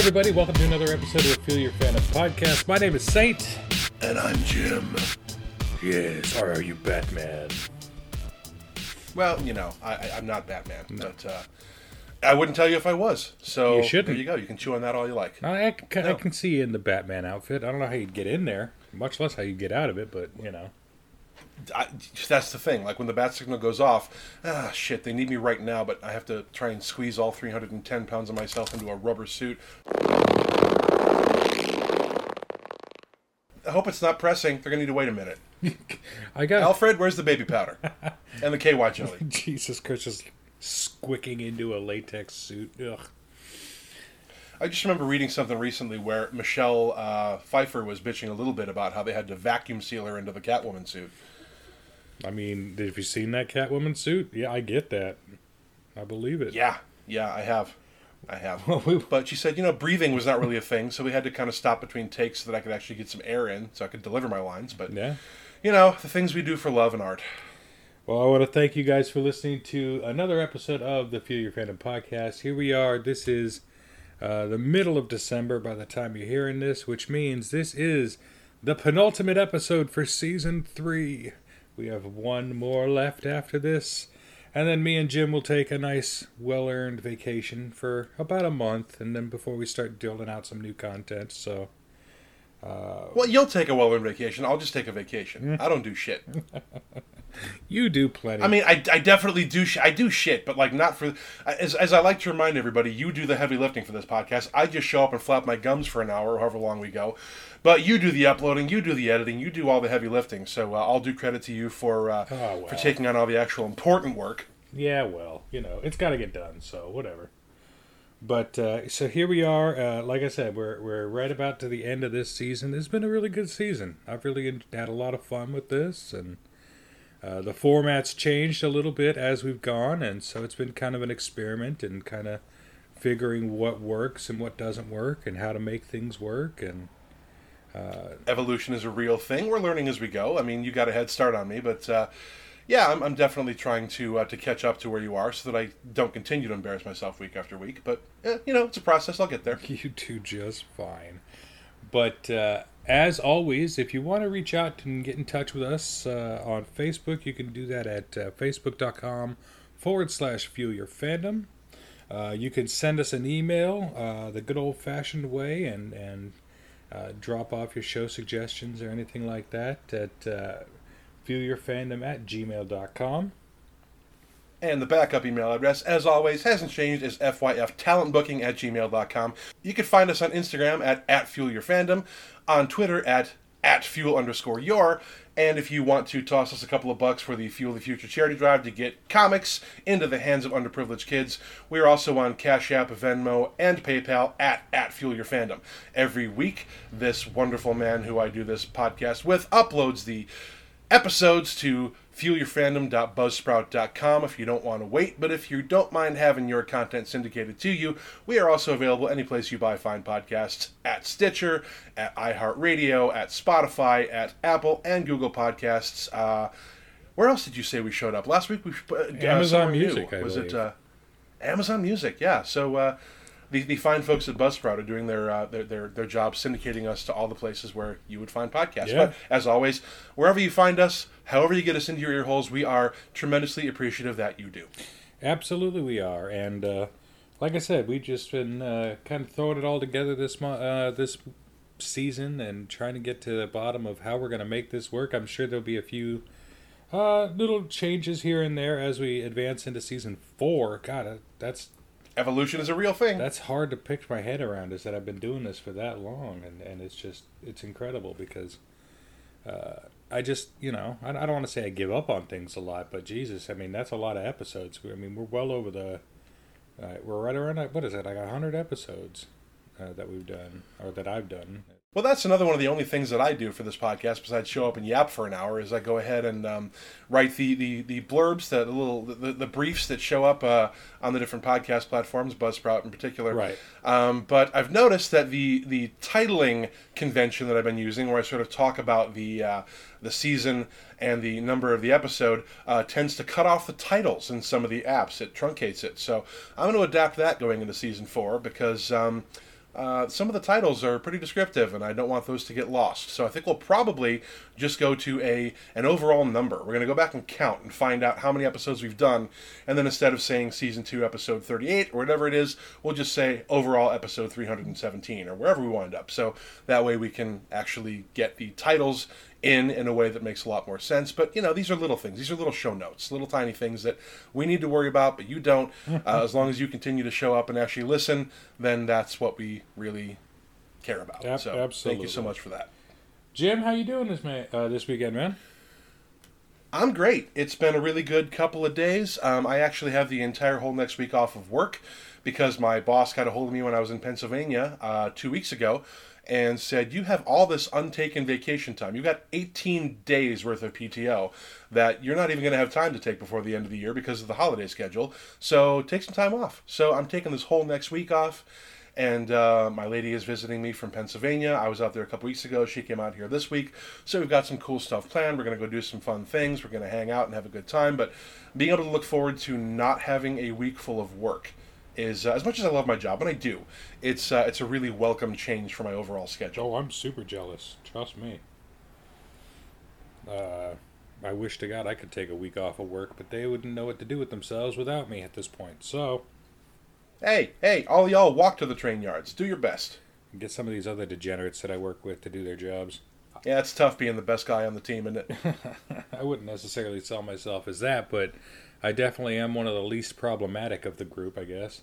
Everybody. Welcome to another episode of the Fuel Your Fandom podcast. My name is Saint. And I'm Jim. Yes, or are you Batman? Well, you know, I, I'm not Batman, but uh, I wouldn't tell you if I was. So You shouldn't. there you go. You can chew on that all you like. I, I, can, I No. can see you in the Batman outfit. I don't know how you'd get in there, much less how you'd get out of it, but, you know. I, that's the thing. Like when the bat signal goes off, ah, shit, they need me right now, but I have to try and squeeze all 310 pounds of myself into a rubber suit. I hope it's not pressing. They're gonna need to wait a minute. I got Alfred, where's the baby powder and the KY jelly? Jesus Christ just squicking into a latex suit. Ugh. I just remember reading something recently where Michelle uh, Pfeiffer was bitching a little bit about how they had to vacuum seal her into the Catwoman suit. I mean, have you seen that Catwoman suit? Yeah, I get that. I believe it. Yeah, yeah, I have. I have. But she said, you know, breathing was not really a thing, so we had to kind of stop between takes so that I could actually get some air in so I could deliver my lines. But, Yeah. you know, the things we do for love and art. Well, I want to thank you guys for listening to another episode of the Fuel Your Fandom podcast. Here we are. This is uh, the middle of December by the time you're hearing this, which means this is the penultimate episode for season three. We have one more left after this. And then me and Jim will take a nice, well earned vacation for about a month, and then before we start dealing out some new content. So, uh, Well, you'll take a well earned vacation. I'll just take a vacation. I don't do shit. you do plenty. I mean, I, I definitely do. Sh- I do shit, but like not for. As, as I like to remind everybody, you do the heavy lifting for this podcast. I just show up and flap my gums for an hour, however long we go. But you do the uploading, you do the editing, you do all the heavy lifting. So uh, I'll do credit to you for uh, Oh, well. for taking on all the actual important work. Yeah, well, you know, it's got to get done, so whatever. But uh, so here we are. Uh, like I said, we're we're right about to the end of this season. It's been a really good season. I've really had a lot of fun with this, and uh, the format's changed a little bit as we've gone, and so it's been kind of an experiment and kind of figuring what works and what doesn't work, and how to make things work. And Evolution is a real thing. We're learning as we go. I mean, you got a head start on me, but uh, yeah, I'm, I'm definitely trying to uh, to catch up to where you are, so that I don't continue to embarrass myself week after week. But eh, you know, it's a process. I'll get there. You do just fine. But uh, as always, if you want to reach out and get in touch with us uh, on Facebook, you can do that at uh, facebook.com forward slash fuel your fandom. Uh, you can send us an email uh, the good old fashioned way and, and uh, drop off your show suggestions or anything like that at uh, fuelyourfandom at gmail.com. And the backup email address, as always, hasn't changed, is fyftalentbooking at gmail.com. You can find us on Instagram at, at fuelyourfandom, on Twitter at, at fuel underscore your, and if you want to toss us a couple of bucks for the Fuel the Future charity drive to get comics into the hands of underprivileged kids, we are also on Cash App, Venmo, and PayPal at, at Fuel Your Fandom. Every week, this wonderful man who I do this podcast with uploads the episodes to fuelyourfandom.buzzsprout.com if you don't want to wait. But if you don't mind having your content syndicated to you, we are also available any place you buy fine podcasts at Stitcher, at iHeartRadio, at Spotify, at Apple, and Google Podcasts. Uh, where else did you say we showed up last week? We uh, Amazon. Music, I was it? Uh, Amazon Music, yeah. So uh, the the fine folks at Buzzsprout are doing their, uh, their their their job syndicating us to all the places where you would find podcasts. Yeah. But as always, wherever you find us, however you get us into your ear holes, we are tremendously appreciative that you do. Absolutely, we are, and uh, like I said, we've just been uh, kind of throwing it all together this mo- uh, this season and trying to get to the bottom of how we're going to make this work. I'm sure there'll be a few uh, little changes here and there as we advance into season four. God, uh, that's Evolution is a real thing. that's hard to picture my head around. Is that I've been doing this for that long, and and it's just it's incredible because. Uh, I just, you know, I, I don't want to say I give up on things a lot, but Jesus, I mean, that's a lot of episodes. I mean, we're well over the, uh, we're right around, what is it, like 100 episodes uh, that we've done, or that I've done. Well, that's another one of the only things that I do for this podcast besides show up and yap for an hour is I go ahead and um, write the, the, the blurbs, the little the, the briefs that show up uh, on the different podcast platforms, Buzzsprout in particular. Right. Um, but I've noticed that the the titling convention that I've been using, where I sort of talk about the uh, the season and the number of the episode, uh, tends to cut off the titles in some of the apps. It truncates it. So I'm going to adapt that going into season four because. Um, uh, some of the titles are pretty descriptive, and I don't want those to get lost. So I think we'll probably just go to a an overall number. We're going to go back and count and find out how many episodes we've done, and then instead of saying season two, episode thirty-eight, or whatever it is, we'll just say overall episode three hundred and seventeen, or wherever we wind up. So that way we can actually get the titles in in a way that makes a lot more sense. But you know, these are little things. These are little show notes, little tiny things that we need to worry about, but you don't. Uh, as long as you continue to show up and actually listen, then that's what we really care about. Yep, so thank you so much for that. Jim, how you doing this man uh, this weekend, man? I'm great. It's been a really good couple of days. Um, I actually have the entire whole next week off of work because my boss got a hold of me when I was in Pennsylvania uh, two weeks ago and said, You have all this untaken vacation time. You've got 18 days worth of PTO that you're not even going to have time to take before the end of the year because of the holiday schedule. So take some time off. So I'm taking this whole next week off. And uh, my lady is visiting me from Pennsylvania. I was out there a couple weeks ago. She came out here this week. So we've got some cool stuff planned. We're going to go do some fun things. We're going to hang out and have a good time. But being able to look forward to not having a week full of work is, uh, as much as I love my job, and I do, it's, uh, it's a really welcome change for my overall schedule. Oh, I'm super jealous. Trust me. Uh, I wish to God I could take a week off of work, but they wouldn't know what to do with themselves without me at this point. So, Hey, hey, all y'all walk to the train yards. Do your best. get some of these other degenerates that I work with to do their jobs. Yeah, it's tough being the best guy on the team, isn't it? I wouldn't necessarily sell myself as that, but I definitely am one of the least problematic of the group, I guess.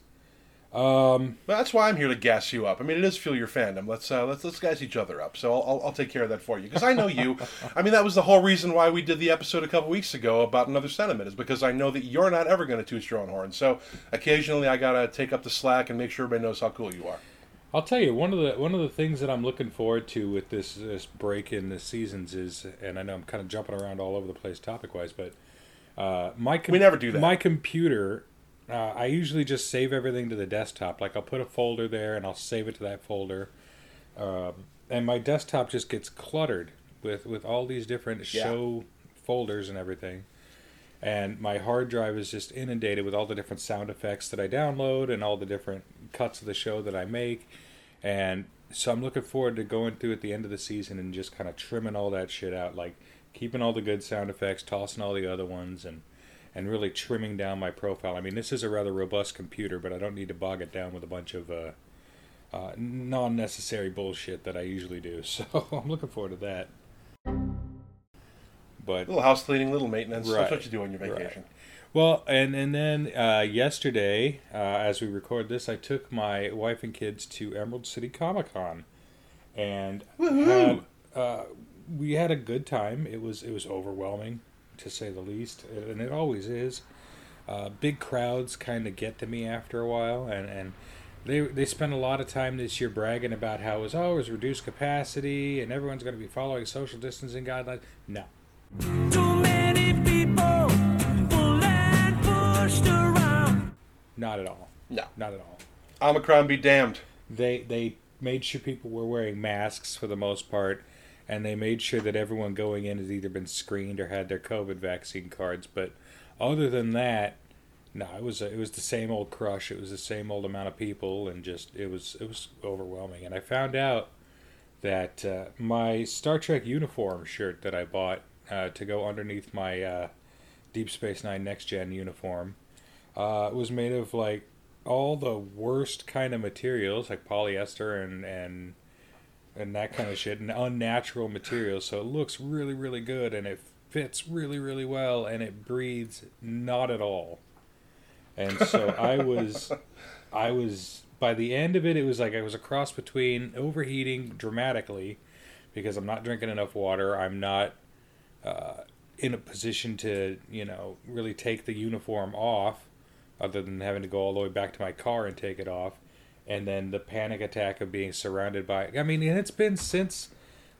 Um, Well, that's why I'm here to gas you up. I mean, it is fuel your fandom. Let's uh, let's let's gas each other up. So I'll, I'll, I'll take care of that for you because I know you. I mean, that was the whole reason why we did the episode a couple weeks ago about another sentiment is because I know that you're not ever going to toot your own horn. So occasionally I gotta take up the slack and make sure everybody knows how cool you are. I'll tell you one of the one of the things that I'm looking forward to with this this break in the seasons is, and I know I'm kind of jumping around all over the place topic wise, but uh, my com- We never do that. My computer, uh, I usually just save everything to the desktop. Like I'll put a folder there and I'll save it to that folder, um, and my desktop just gets cluttered with with all these different Yeah. show folders and everything. And my hard drive is just inundated with all the different sound effects that I download and all the different cuts of the show that I make. And so I'm looking forward to going through at the end of the season and just kind of trimming all that shit out, like keeping all the good sound effects, tossing all the other ones, and and really trimming down my profile. I mean, this is a rather robust computer, but I don't need to bog it down with a bunch of uh, uh, non-necessary bullshit that I usually do. So I'm looking forward to that. But Little house cleaning, little maintenance. Right. That's what you do on your Right. vacation. Well, and and then uh, yesterday, uh, as we record this, I took my wife and kids to Emerald City Comic Con, and had, uh, we had a good time. It was it was overwhelming, to say the least, and it always is. Uh, big crowds kind of get to me after a while, and and they they spent a lot of time this year bragging about how it was oh was reduced capacity and everyone's going to be following social distancing guidelines. No, Too many people pull pushed around. not at all. No. Not at all. Omicron be damned. they they made sure people were wearing masks for the most part and they made sure that everyone going in has either been screened or had their covid vaccine cards. But other than that no it was it was the same old crush. It was the same old amount of people and just it was it was overwhelming. And i found out that uh, my star trek uniform shirt that i bought uh, to go underneath my uh, deep space nine next gen uniform uh, was made of like all the worst kind of materials like polyester and and and that kind of shit and unnatural materials so it looks really really good and it fits really really well and it breathes not at all. And so i was i was by the end of it it was like i was a cross between overheating dramatically because i'm not drinking enough water i'm not uh, in a position to you know really take the uniform off other than having to go all the way back to my car and take it off and then the panic attack of being surrounded by i mean and it's been since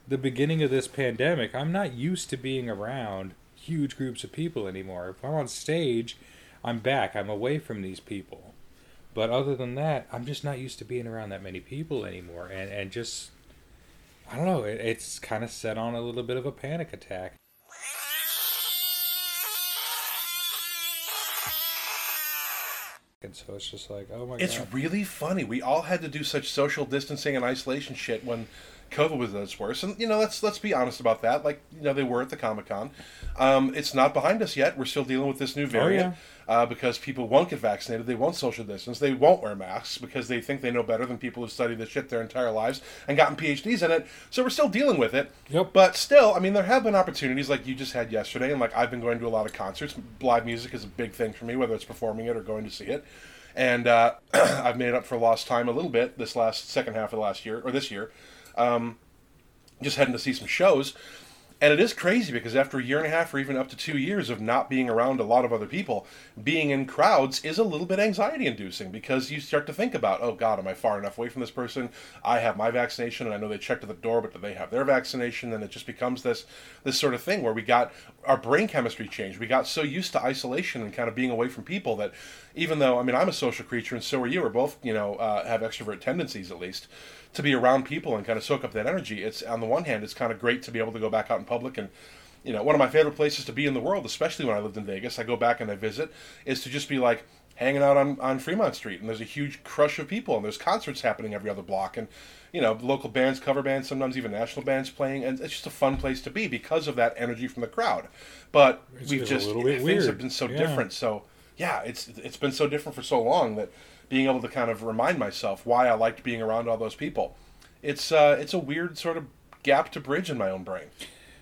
the beginning of this pandemic i'm not used to being around huge groups of people anymore. If i'm on stage i'm back. I'm away from these people. But other than that i'm just not used to being around that many people anymore. And and just i don't know it, it's kind of set on a little bit of a panic attack and so it's just like, oh my It's god. It's really funny. We all had to do such social distancing and isolation shit when COVID was at its worst. And you know, let's let's be honest about that. Like you know, they were at the Comic Con. Um, it's not behind us yet. We're still dealing with this new variant uh, because people won't get vaccinated. They won't social distance. They won't wear masks because they think they know better than people who've studied this shit their entire lives and gotten PhDs in it. So we're still dealing with it. Yep. But still, I mean, there have been opportunities like you just had yesterday, and like I've been going to a lot of concerts. Live music is a big thing for me, whether it's performing it or going to see it. And uh, I've made up for lost time a little bit this last second half of the last year or this year. Um, just heading to see some shows. And it is crazy because after a year and a half or even up to two years of not being around a lot of other people, being in crowds is a little bit anxiety inducing because you start to think about, oh God, am I far enough away from this person? I have my vaccination and I know they checked at the door, but do they have their vaccination? And it just becomes this this sort of thing where we got our brain chemistry changed. We got so used to isolation and kind of being away from people that even though I mean I'm a social creature and so are you, we're both, you know, uh, have extrovert tendencies at least to be around people and kind of soak up that energy. It's on the one hand, it's kind of great to be able to go back out in public and you know, one of my favorite places to be in the world, especially when I lived in Vegas, I go back and I visit, is to just be like hanging out on, on Fremont Street and there's a huge crush of people and there's concerts happening every other block and you know, local bands, cover bands, sometimes even national bands playing and it's just a fun place to be because of that energy from the crowd. But It's we've just a just little bit things have been so Yeah. different. So yeah, it's it's been so different for so long that being able to kind of remind myself why I liked being around all those people. It's uh, it's a weird sort of gap to bridge in my own brain.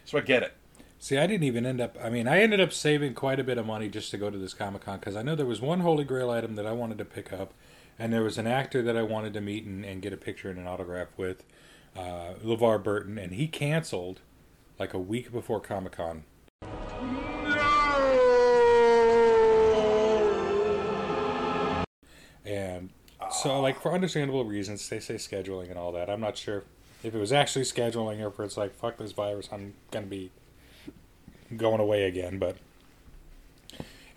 So I get it. See, I didn't even end up. I mean, I ended up saving quite a bit of money just to go to this Comic Con because I know there was one Holy Grail item that I wanted to pick up, and there was an actor that I wanted to meet and, and get a picture and an autograph with, uh, LeVar Burton, and he canceled like a week before Comic Con. And so, like, for understandable reasons, they say scheduling and all that. I'm not sure if it was actually scheduling or if it's like, fuck this virus, I'm going to be going away again. But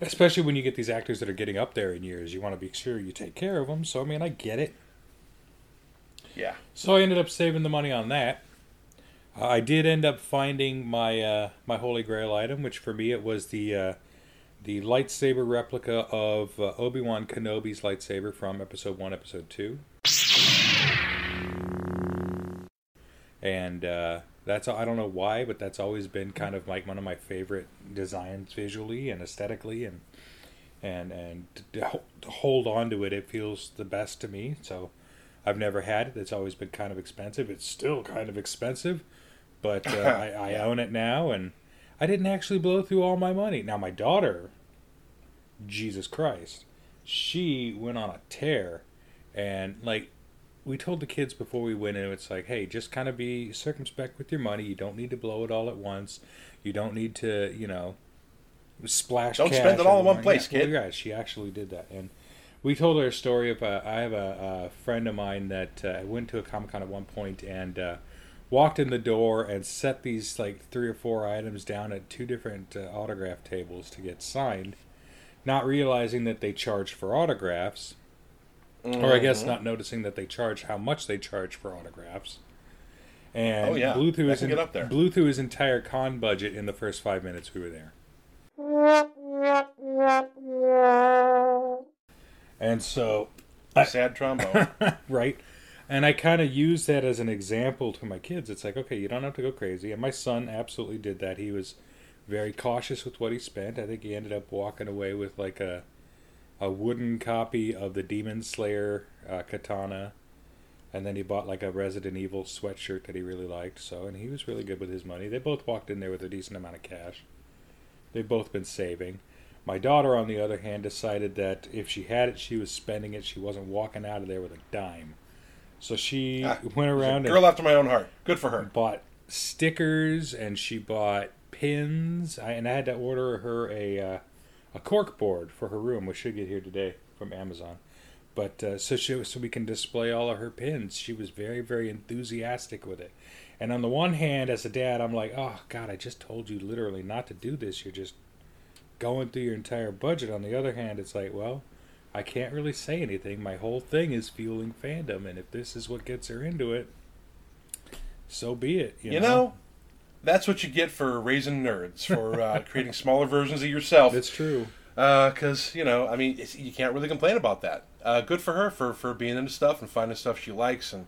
especially when you get these actors that are getting up there in years, you want to be sure you take care of them. So, I mean, I get it. Yeah. So I ended up saving the money on that. Uh, I did end up finding my uh, my Holy Grail item, which for me it was the uh, the lightsaber replica of uh, Obi Wan Kenobi's lightsaber from Episode One, Episode Two, and uh, that's I don't know why, but that's always been kind of like one of my favorite designs visually and aesthetically, and and and to, hold on to it, it feels the best to me. So. I've never had it. It's always been kind of expensive. It's still kind of expensive, but uh, I, I own it now, and I didn't actually blow through all my money. Now my daughter, Jesus Christ, she went on a tear, and like we told the kids before we went in, it's like, hey, just kind of be circumspect with your money. You don't need to blow it all at once. You don't need to, you know, splash. Don't spend it all in one place, Yeah, kid. well, yeah, she actually did that, and we told her a story of uh, I have a, a friend of mine that uh, went to a comic con at one point and uh, walked in the door and set these like three or four items down at two different uh, autograph tables to get signed, not realizing that they charged for autographs, or I guess not noticing that they charge how much they charge for autographs. And Oh, yeah. blew through his can get up there. blew through his entire con budget in the first five minutes we were there. And so Sad trombone. right? And I kind of use that as an example to my kids. It's like, okay, you don't have to go crazy. And my son absolutely did that. He was very cautious with what he spent. I think he ended up walking away with like a a wooden copy of the Demon Slayer uh, katana, and then he bought like a Resident Evil sweatshirt that he really liked. So, and he was really good with his money. They both walked in there with a decent amount of cash. They've both been saving. My daughter, on the other hand, decided that if she had it, she was spending it. She wasn't walking out of there with a dime. So she Ah, went around Girl and after my own heart. Good for her. bought stickers and she bought pins. I, and I had to order her a uh, a cork board for her room, which should get here today from Amazon. But uh, so she so we can display all of her pins. She was very very enthusiastic with it. And on the one hand, as a dad, I'm like, oh God, I just told you literally not to do this. You're just going through your entire budget. On the other hand, it's like, well, I can't really say anything. My whole thing is fueling fandom, and if this is what gets her into it, so be it. You, You know, that's what you get for raising nerds, for uh, creating smaller versions of yourself. it's true. because you know, I mean, you can't really complain about that. Uh, good for her for for being into stuff and finding stuff she likes and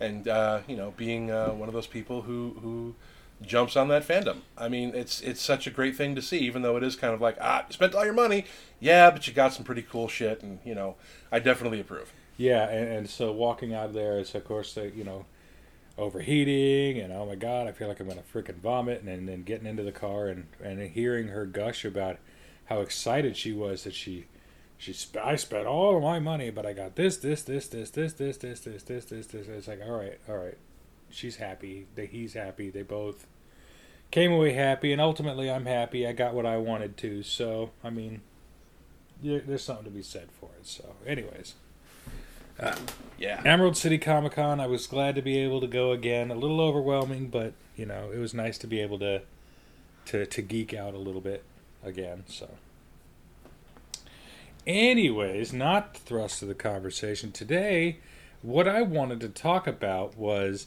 and uh, you know being uh, one of those people who who jumps on that fandom. I mean, it's it's such a great thing to see, even though it is kind of like ah, you spent all your money, yeah, but you got some pretty cool shit, and you know, I definitely approve. Yeah, and, and so walking out of there is, of course, the, you know, overheating, and oh my god, I feel like I'm gonna freaking vomit, and then getting into the car and and hearing her gush about how excited she was that she. She sp- I spent all my money, but I got this, this, this, this, this, this, this, this, this, this, this. It's like, all right, all right. She's happy. that he's happy. They both came away happy, and ultimately, I'm happy. I got what I wanted to. So, I mean, yeah, there's something to be said for it. So, anyways, uh, Yeah. Emerald City Comic Con. I was glad to be able to go again. A little overwhelming, but you know, it was nice to be able to to to geek out a little bit again. So, anyways, not the thrust of the conversation today. What I wanted to talk about was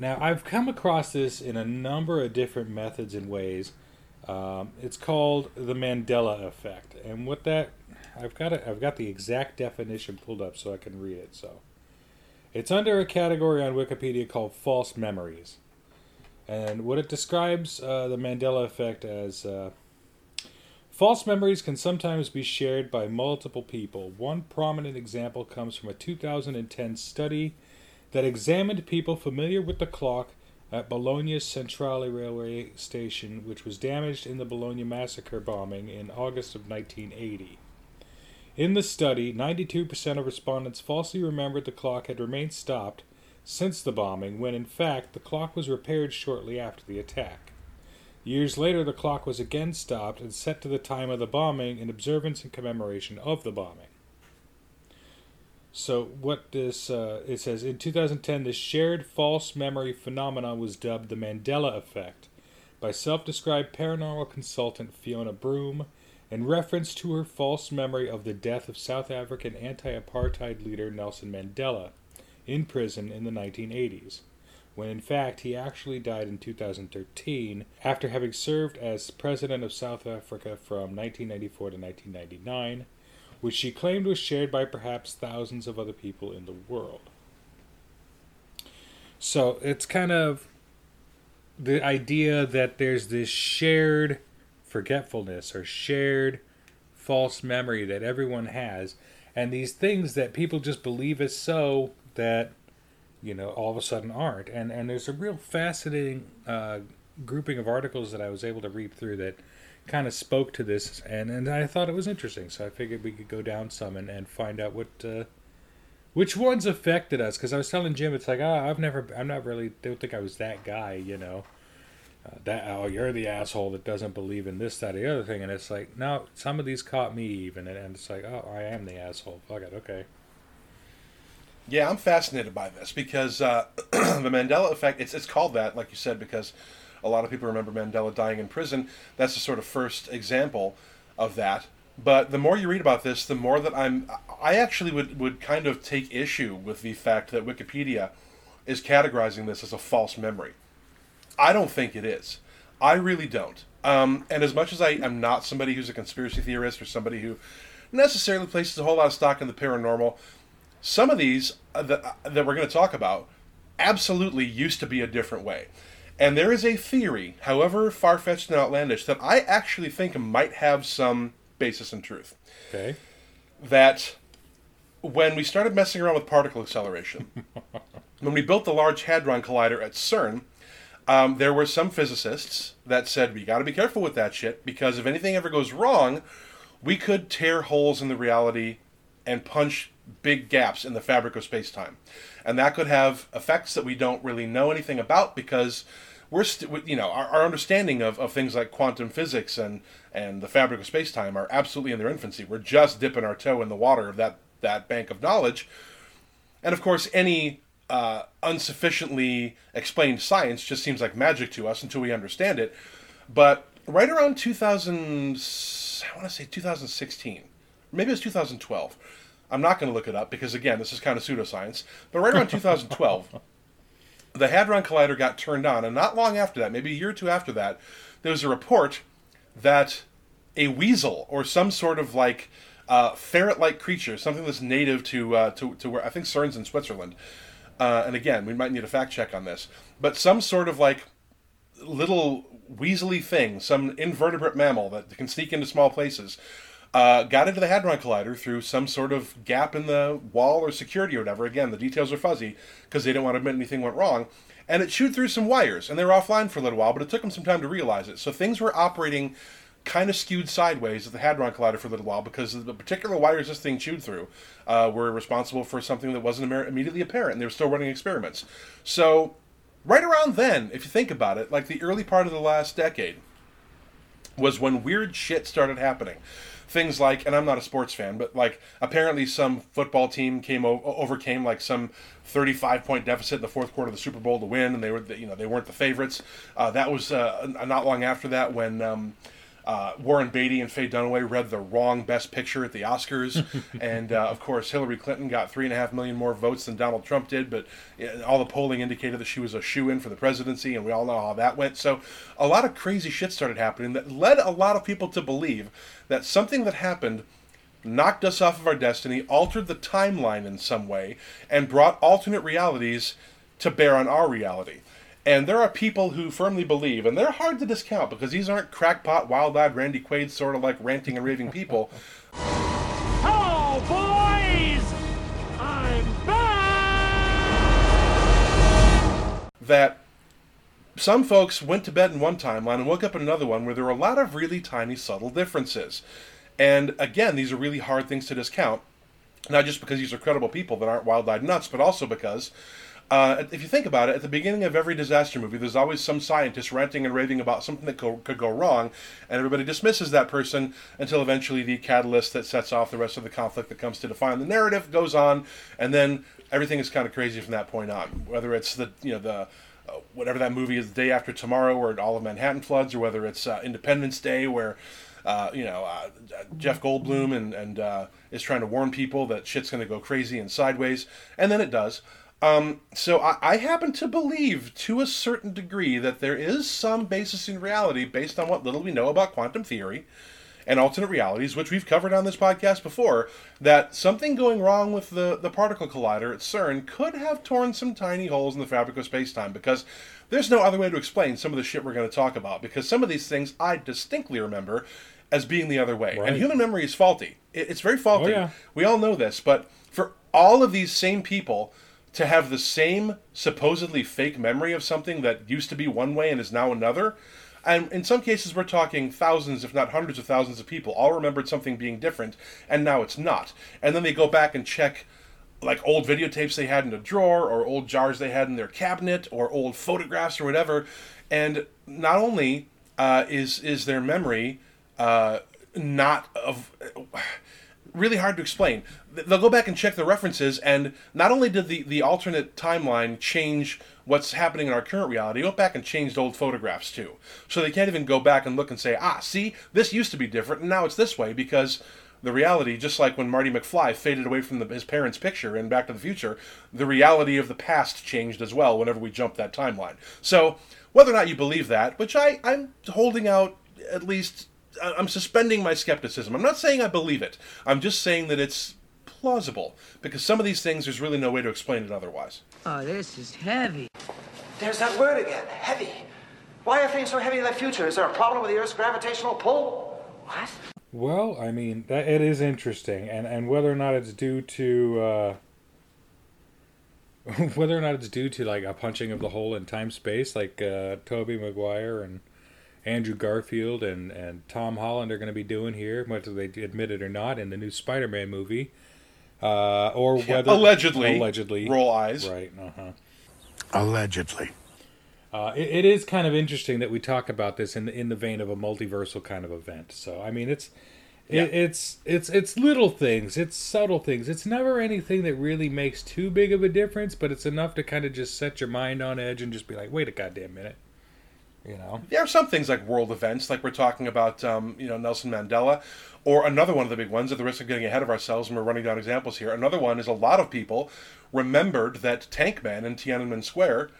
now I've come across this in a number of different methods and ways. Um, it's called the Mandela effect, and what that I've got it, I've got the exact definition pulled up so I can read it. So it's under a category on Wikipedia called false memories, and what it describes uh, the Mandela effect as. Uh, False memories can sometimes be shared by multiple people. One prominent example comes from a 2010 study that examined people familiar with the clock at Bologna's Centrale railway station, which was damaged in the Bologna massacre bombing in August of 1980. In the study, 92% of respondents falsely remembered the clock had remained stopped since the bombing, when in fact the clock was repaired shortly after the attack. Years later, the clock was again stopped and set to the time of the bombing in observance and commemoration of the bombing. So, what this uh, it says in 2010, this shared false memory phenomenon was dubbed the Mandela effect. By self-described paranormal consultant Fiona Broome, in reference to her false memory of the death of South African anti-apartheid leader Nelson Mandela in prison in the 1980s when in fact he actually died in 2013 after having served as president of South Africa from 1994 to 1999, which she claimed was shared by perhaps thousands of other people in the world. So it's kind of the idea that there's this shared forgetfulness or shared false memory that everyone has, and these things that people just believe is so that you know, all of a sudden aren't. And and there's a real fascinating uh, grouping of articles that I was able to read through that kind of spoke to this, and and I thought it was interesting. So I figured we could go down some and, and find out what uh, which ones affected us. Because I was telling Jim, it's like, oh, I've never, I'm not really, don't think I was that guy, you know. Uh, that oh, you're the asshole that doesn't believe in this, that, or the other thing, and it's like, no, some of these caught me even, and, and it's like, oh, I am the asshole. Fuck it, okay. Yeah, I'm fascinated by this because uh, the Mandela effect, it's, it's called that, like you said, because a lot of people remember Mandela dying in prison. That's the sort of first example of that. But the more you read about this, the more that I'm. I actually would, would kind of take issue with the fact that Wikipedia is categorizing this as a false memory. I don't think it is. I really don't. Um, and as much as I am not somebody who's a conspiracy theorist or somebody who necessarily places a whole lot of stock in the paranormal, some of these uh, that, uh, that we're going to talk about absolutely used to be a different way. And there is a theory, however far fetched and outlandish, that I actually think might have some basis in truth. Okay. That when we started messing around with particle acceleration, when we built the Large Hadron Collider at CERN, um, there were some physicists that said, we got to be careful with that shit because if anything ever goes wrong, we could tear holes in the reality and punch big gaps in the fabric of space time. And that could have effects that we don't really know anything about because we're st- you know our, our understanding of, of things like quantum physics and and the fabric of space time are absolutely in their infancy. We're just dipping our toe in the water of that that bank of knowledge. And of course, any uh, unsufficiently explained science just seems like magic to us until we understand it. But right around 2000, I want to say 2016, maybe it was 2012. I'm not going to look it up because again, this is kind of pseudoscience. But right around 2012, the Hadron Collider got turned on, and not long after that, maybe a year or two after that, there was a report that a weasel or some sort of like uh, ferret-like creature, something that's native to uh, to to where I think CERN's in Switzerland. Uh, and again, we might need a fact check on this, but some sort of like little weaselly thing, some invertebrate mammal that can sneak into small places, uh, got into the Hadron Collider through some sort of gap in the wall or security or whatever. Again, the details are fuzzy because they didn't want to admit anything went wrong. And it chewed through some wires, and they were offline for a little while, but it took them some time to realize it. So things were operating kind of skewed sideways at the Hadron Collider for a little while because the particular wires this thing chewed through uh, were responsible for something that wasn't immediately apparent, and they were still running experiments. So right around then, if you think about it, like the early part of the last decade, was when weird shit started happening. Things like, and I'm not a sports fan, but like apparently some football team came o- overcame like some 35 point deficit in the fourth quarter of the Super Bowl to win, and they were the, you know they weren't the favorites. Uh, that was uh, not long after that when. Um, uh, Warren Beatty and Faye Dunaway read the wrong Best Picture at the Oscars, and uh, of course Hillary Clinton got three and a half million more votes than Donald Trump did. But all the polling indicated that she was a shoe in for the presidency, and we all know how that went. So a lot of crazy shit started happening that led a lot of people to believe that something that happened knocked us off of our destiny, altered the timeline in some way, and brought alternate realities to bear on our reality. And there are people who firmly believe, and they're hard to discount because these aren't crackpot, wild-eyed Randy Quaid sort of like ranting and raving people. Hello, boys! I'm back! that some folks went to bed in one timeline and woke up in another one where there were a lot of really tiny, subtle differences. And again, these are really hard things to discount, not just because these are credible people that aren't wild eyed nuts, but also because. Uh, if you think about it, at the beginning of every disaster movie, there's always some scientist ranting and raving about something that co- could go wrong, and everybody dismisses that person until eventually the catalyst that sets off the rest of the conflict that comes to define the narrative goes on, and then everything is kind of crazy from that point on. Whether it's the you know the uh, whatever that movie is, the day after tomorrow, where all of Manhattan floods, or whether it's uh, Independence Day, where uh, you know uh, Jeff Goldblum and and uh, is trying to warn people that shit's going to go crazy and sideways, and then it does. Um, so I, I happen to believe, to a certain degree, that there is some basis in reality based on what little we know about quantum theory and alternate realities, which we've covered on this podcast before, that something going wrong with the, the particle collider at CERN could have torn some tiny holes in the fabric of space-time because there's no other way to explain some of the shit we're going to talk about because some of these things I distinctly remember as being the other way. Right. And human memory is faulty. It, it's very faulty. Oh, yeah. We all know this, but for all of these same people to have the same supposedly fake memory of something that used to be one way and is now another, and in some cases we're talking thousands, if not hundreds of thousands of people all remembered something being different, and now it's not. And then they go back and check like old videotapes they had in a drawer or old jars they had in their cabinet or old photographs or whatever and not only uh, is is their memory uh, not of really hard to explain they'll go back and check the references and not only did the, the alternate timeline change what's happening in our current reality, it went back and changed old photographs too. So they can't even go back and look and say, ah, see, this used to be different and now it's this way because the reality, just like when Marty McFly faded away from the, his parents' picture in Back to the Future, the reality of the past changed as well whenever we jumped that timeline. So whether or not you believe that, which I, I'm holding out at least, I'm suspending my skepticism. I'm not saying I believe it. I'm just saying that it's plausible because some of these things there's really no way to explain it otherwise. Oh, this is heavy. There's that word again, heavy. Why are things so heavy in the future? Is there a problem with the Earth's gravitational pull? What? Well, I mean, that it is interesting, and and whether or not it's due to uh, whether or not it's due to like a punching of the hole in time space, like uh, Tobey Maguire and Andrew Garfield and and Tom Holland are going to be doing here, whether they admit it or not, in the new Spider-Man movie, uh, or whether allegedly, allegedly, roll eyes. right? Uh huh. Allegedly. Uh, it, it is kind of interesting that we talk about this in the, in the vein of a multiversal kind of event. So I mean, it's Yeah. it, it's it's it's little things, it's subtle things. It's never anything that really makes too big of a difference, but it's enough to kind of just set your mind on edge and just be like, wait a goddamn minute, you know? There are some things like world events, like we're talking about, um, you know, Nelson Mandela, or another one of the big ones. At the risk of getting ahead of ourselves, and we're running down examples here. Another one is a lot of people remembered that tank Man in Tiananmen Square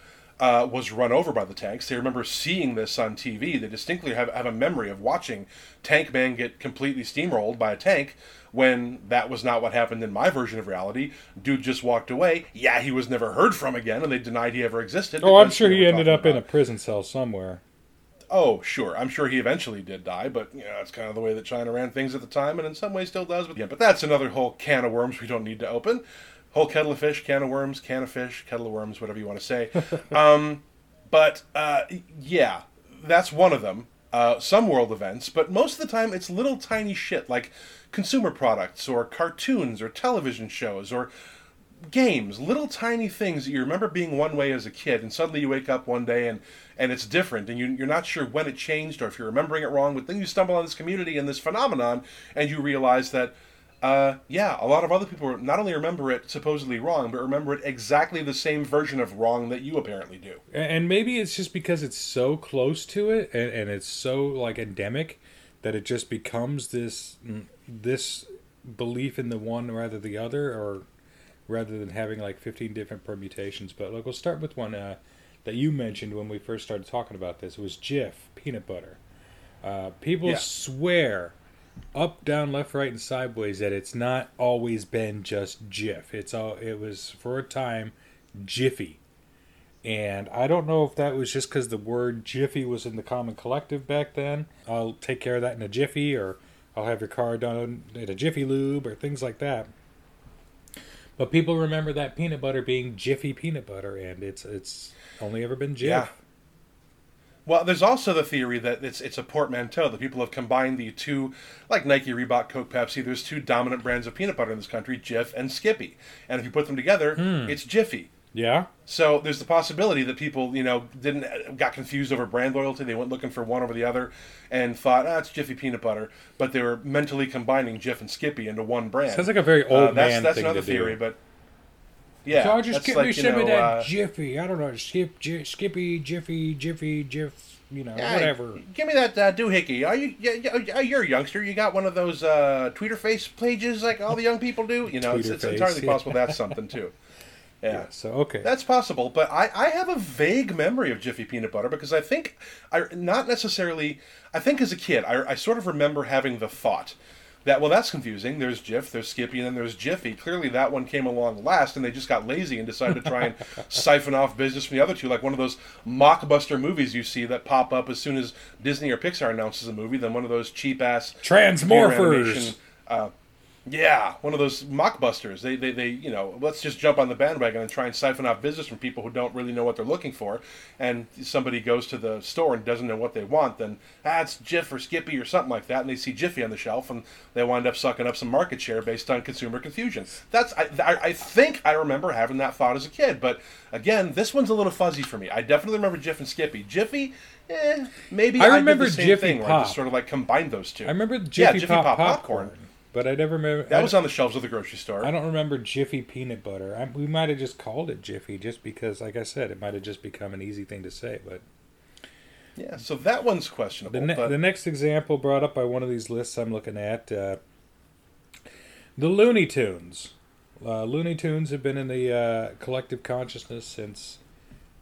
uh, was run over by the tanks. They remember seeing this on TV. They distinctly have, have a memory of watching Tank Man get completely steamrolled by a tank when that was not what happened in my version of reality. Dude just walked away. Yeah, he was never heard from again, and they denied he ever existed. Oh, I'm sure he ended up in a prison cell somewhere. Oh, sure. I'm sure he eventually did die, but you know, that's kind of the way that China ran things at the time, and in some ways still does. But yeah, but that's another whole can of worms we don't need to open. Whole kettle of fish, can of worms, can of fish, kettle of worms, whatever you want to say. um, but uh, yeah, that's one of them. Uh, some world events, but most of the time it's little tiny shit like consumer products or cartoons or television shows or games, little tiny things that you remember being one way as a kid, and suddenly you wake up one day and and it's different, and you, you're not sure when it changed or if you're remembering it wrong. But then you stumble on this community and this phenomenon, and you realize that. Uh, yeah, a lot of other people not only remember it supposedly wrong, but remember it exactly the same version of wrong that you apparently do. And maybe it's just because it's so close to it and, and it's so like endemic that it just becomes this mm, this belief in the one rather the other or rather than having like 15 different permutations. But look, we'll start with one uh, that you mentioned when we first started talking about this. It was Jif peanut butter. Uh, people Yeah. swear up, down, left, right, and sideways that it's not always been just Jif. It's all it was for a time Jiffy. And I don't know if that was just because the word Jiffy was in the common collective back then. I'll take care of that in a Jiffy, or I'll have your car done at a Jiffy Lube, or things like that. But people remember that peanut butter being Jiffy peanut butter, and it's it's only ever been Jif. Yeah. Well, there's also the theory that it's it's a portmanteau. That people have combined the two, like Nike, Reebok, Coke, Pepsi. There's two dominant brands of peanut butter in this country, Jif and Skippy. And if you put them together, Hmm. it's Jiffy. Yeah? So there's the possibility that people, you know, didn't got confused over brand loyalty. They went looking for one over the other, and thought, ah, it's Jiffy peanut butter. But they were mentally combining Jif and Skippy into one brand. Sounds like a very Uh, old that's, man That's thing another to do. theory, but yeah, so I'll just give like, me you some of that uh, Jiffy. I don't know, Skip, J- Skippy, Jiffy, Jiffy, Jif, you know, Yeah, whatever. Give me that uh, doohickey. Are you? Yeah, yeah, you're a youngster. You got one of those uh, Tweeter face pages like all the young people do. You know, it's, it's entirely possible that's something too. Yeah. Yeah, so okay. That's possible, but I, I have a vague memory of Jiffy peanut butter because I think I not necessarily I think as a kid I, I sort of remember having the thought that well that's confusing. There's Jif, there's Skippy, and then there's Jiffy. Clearly that one came along last, and they just got lazy and decided to try and siphon off business from the other two, like one of those mockbuster movies you see that pop up as soon as Disney or Pixar announces a movie. Then one of those cheap ass Transmorphers. uh, yeah, one of those mockbusters. They, they, they, you know, let's just jump on the bandwagon and try and siphon off business from people who don't really know what they're looking for. And somebody goes to the store and doesn't know what they want, then ah, it's Jif or Skippy or something like that, and they see Jiffy on the shelf, and they wind up sucking up some market share based on consumer confusion. That's, I, I, I think I remember having that thought as a kid, but again, this one's a little fuzzy for me. I definitely remember Jif and Skippy. Jiffy, eh, maybe I I, remember did the same Jiffy thing where I Pop. just sort of like combined those two. I remember Yeah, Jiffy, Jiffy Pop, Pop popcorn, popcorn. But I never remember. That was on the shelves of the grocery store. I don't remember Jiffy peanut butter. I, we might have just called it Jiffy just because, like I said, it might have just become an easy thing to say. But Yeah, so that one's questionable. the, ne- but the next example brought up by one of these lists I'm looking at, uh, the Looney Tunes. Uh, Looney Tunes have been in the uh, collective consciousness since.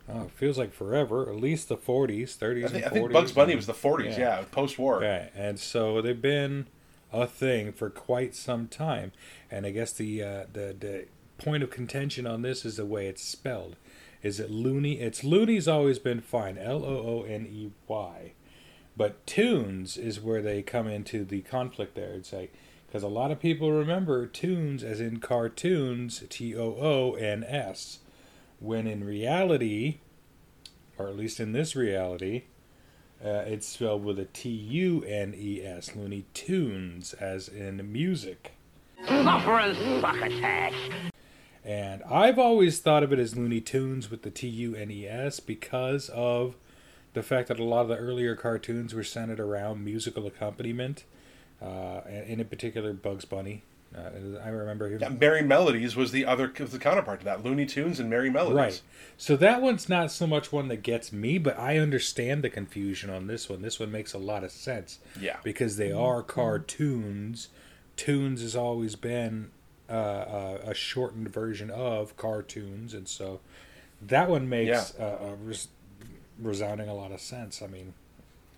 Oh, it feels like forever. At least the 40s, 30s, I think, I and 40s. think Bugs Bunny was the 40s, yeah, post-war. Right, and so they've been a thing for quite some time, and I guess the uh, the the point of contention on this is the way it's spelled. Is it loony? It's loony's always been fine, L O O N E Y, but tunes is where they come into the conflict there. It's like because a lot of people remember tunes as in cartoons, T O O N S, when in reality, or at least in this reality, uh, it's spelled with a T U N E S, Looney Tunes, as in music. Suffer succotash. And I've always thought of it as Looney Tunes with the T U N E S because of the fact that a lot of the earlier cartoons were centered around musical accompaniment, uh, and in particular Bugs Bunny. Uh, I remember. Yeah, Merrie Melodies was the other the counterpart to that. Looney Tunes and Merrie Melodies. Right. So that one's not so much one that gets me, but I understand the confusion on this one. This one makes a lot of sense. Yeah. Because they are cartoons. Tunes has always been uh, a, a shortened version of cartoons, and so that one makes uh, a res- resounding a lot of sense. I mean,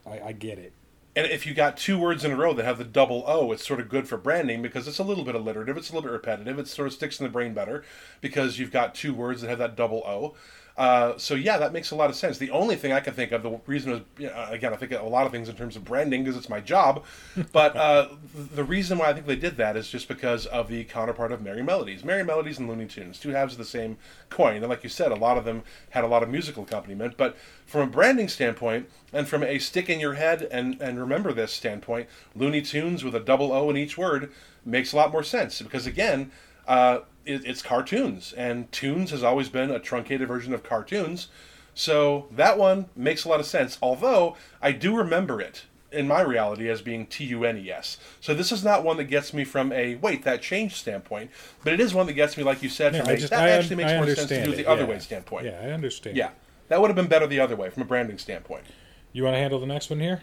I, I get it. And if you got two words in a row that have the double O, it's sort of good for branding because it's a little bit alliterative, it's a little bit repetitive, it sort of sticks in the brain better because you've got two words that have that double O. Uh, so yeah, that makes a lot of sense. The only thing I can think of, the reason was you know, again, I think a lot of things in terms of branding because it's my job, but uh, the reason why I think they did that is just because of the counterpart of Merrie Melodies. Merrie Melodies and Looney Tunes, two halves of the same coin, and like you said, a lot of them had a lot of musical accompaniment. But from a branding standpoint, and from a stick in your head and and remember this standpoint, Looney Tunes with a double O in each word makes a lot more sense because again. Uh, it, it's cartoons, and tunes has always been a truncated version of cartoons. So that one makes a lot of sense. Although I do remember it in my reality as being T U N E S. So this is not one that gets me from a wait that changed standpoint, but it is one that gets me, like you said, from a just that I, actually makes I more sense to do it the other way standpoint. Yeah, I understand. Yeah, that would have been better the other way from a branding standpoint. You want to handle the next one here?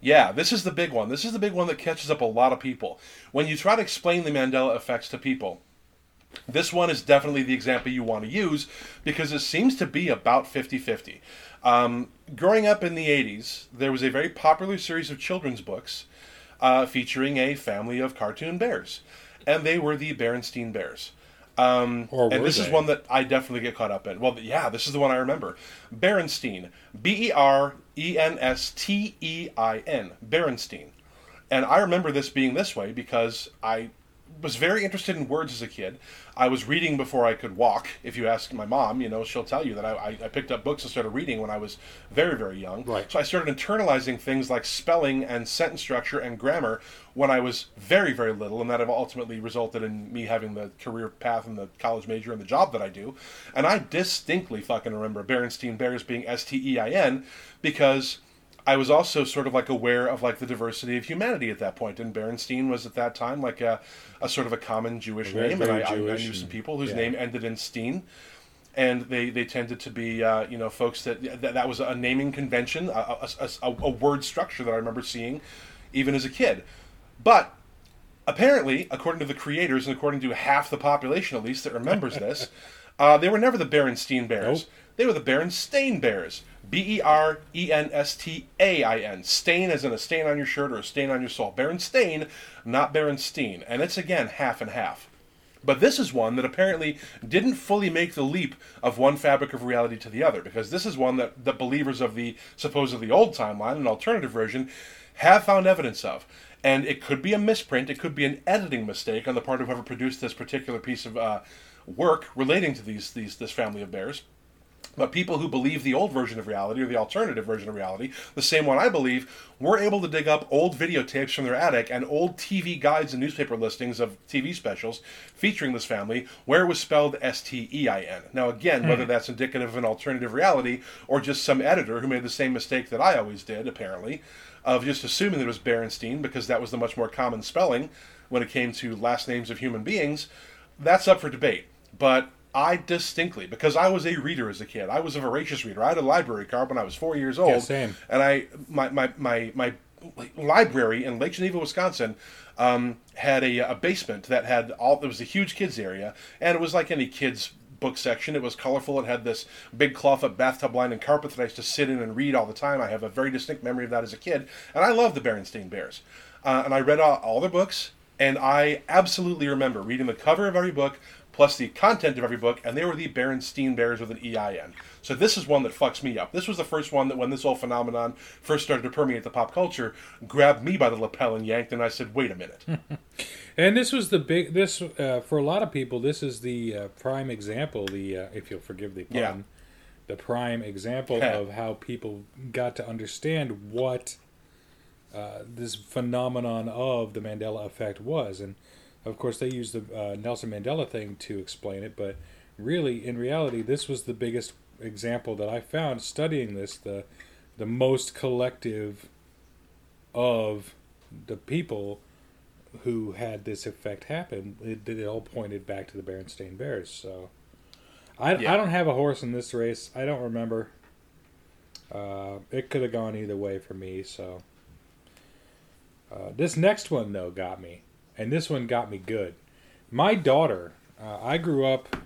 Yeah, this is the big one. This is the big one that catches up a lot of people. When you try to explain the Mandela effects to people, this one is definitely the example you want to use because it seems to be about 50 50. Um, growing up in the 80s, there was a very popular series of children's books uh, featuring a family of cartoon bears, and they were the Berenstein Bears. Um, and this is one that I definitely get caught up in. Well, yeah, this is the one I remember. Berenstein. B E R E N S T E I N. Berenstein. And I remember this being this way because I was very interested in words as a kid. I was reading before I could walk. If you ask my mom, you know, she'll tell you that I, I, I picked up books and started reading when I was very, very young. Right. So I started internalizing things like spelling and sentence structure and grammar when I was very, very little, and that have ultimately resulted in me having the career path and the college major and the job that I do. And I distinctly fucking remember Berenstein Bears being S T E I N because I was also sort of like aware of like the diversity of humanity at that point, and Berenstein was at that time like a, a sort of a common Jewish Very, name, very and I, I, I knew some people whose yeah. name ended in Steen, and they, they tended to be uh, you know folks that, that that was a naming convention, a, a, a, a- a word structure that I remember seeing, even as a kid, but apparently, according to the creators and according to half the population at least that remembers this, uh, they were never the Berenstein Bears. Nope. They were the Berenstain Bears. B E R E N S T A I N. Stain as in a stain on your shirt or a stain on your soul. Berenstain, not Berenstein. And it's again half and half. But this is one that apparently didn't fully make the leap of one fabric of reality to the other, because this is one that the believers of the supposedly old timeline, an alternative version, have found evidence of. And it could be a misprint, it could be an editing mistake on the part of whoever produced this particular piece of uh, work relating to these, these this family of bears. But people who believe the old version of reality or the alternative version of reality, the same one I believe, were able to dig up old videotapes from their attic and old TV guides and newspaper listings of TV specials featuring this family where it was spelled S T E I N. Now, again, whether hmm. that's indicative of an alternative reality or just some editor who made the same mistake that I always did, apparently, of just assuming that it was Berenstein because that was the much more common spelling when it came to last names of human beings, that's up for debate. But I distinctly, because I was a reader as a kid, I was a voracious reader. I had a library card when I was four years old, same. and I my my my, my library in Lake Geneva, Wisconsin, um, had a, a basement that had all. It was a huge kids area, and it was like any kids book section. It was colorful. It had this big cloth up bathtub line and carpet that I used to sit in and read all the time. I have a very distinct memory of that as a kid, and I loved the Berenstain Bears. Uh, and I read all, all their books, and I absolutely remember reading the cover of every book plus the content of every book, and they were the Berenstein Bears with an E-I-N. So this is one that fucks me up. This was the first one that when this whole phenomenon first started to permeate the pop culture, grabbed me by the lapel and yanked, and I said, wait a minute. And this was the big. This uh, for a lot of people, this is the uh, prime example. The uh, if you'll forgive the pun, Yeah. the prime example of how people got to understand what uh, this phenomenon of the Mandela effect was. And of course, they used the uh, Nelson Mandela thing to explain it, but really, in reality, this was the biggest example that I found studying this. The the most collective of the people who had this effect happen, it, it all pointed back to the Berenstain Bears. So, I, Yeah. I don't have a horse in this race. I don't remember. Uh, it could have gone either way for me. So, uh, this next one though got me, and this one got me good. My daughter, uh, I grew up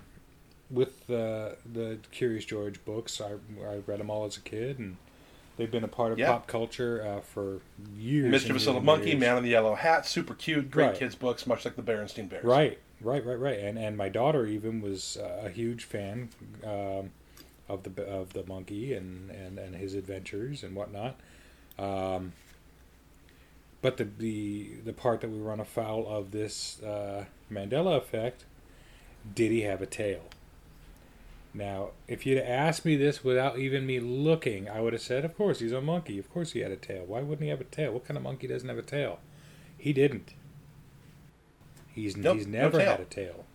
with the the Curious George books. I I read them all as a kid, and they've been a part of Yeah. pop culture uh, for years. Mischievous Little Monkey, years. Man in the Yellow Hat, super cute, great Right. kids books, much like the Berenstein Bears. Right, right, right, right. And and my daughter even was uh, a huge fan um, of the of the monkey and, and, and his adventures and whatnot. Um, but the, the the part that we run afoul of this uh, Mandela effect, did he have a tail? Now, if you'd asked me this without even me looking, I would have said, "Of course, he's a monkey. Of course, he had a tail. Why wouldn't he have a tail? What kind of monkey doesn't have a tail?" He didn't. He's Nope, he's never tail. had a tail,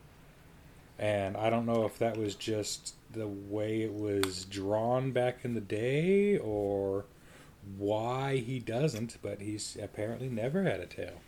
and I don't know if that was just the way it was drawn back in the day, or why he doesn't. But he's apparently never had a tail.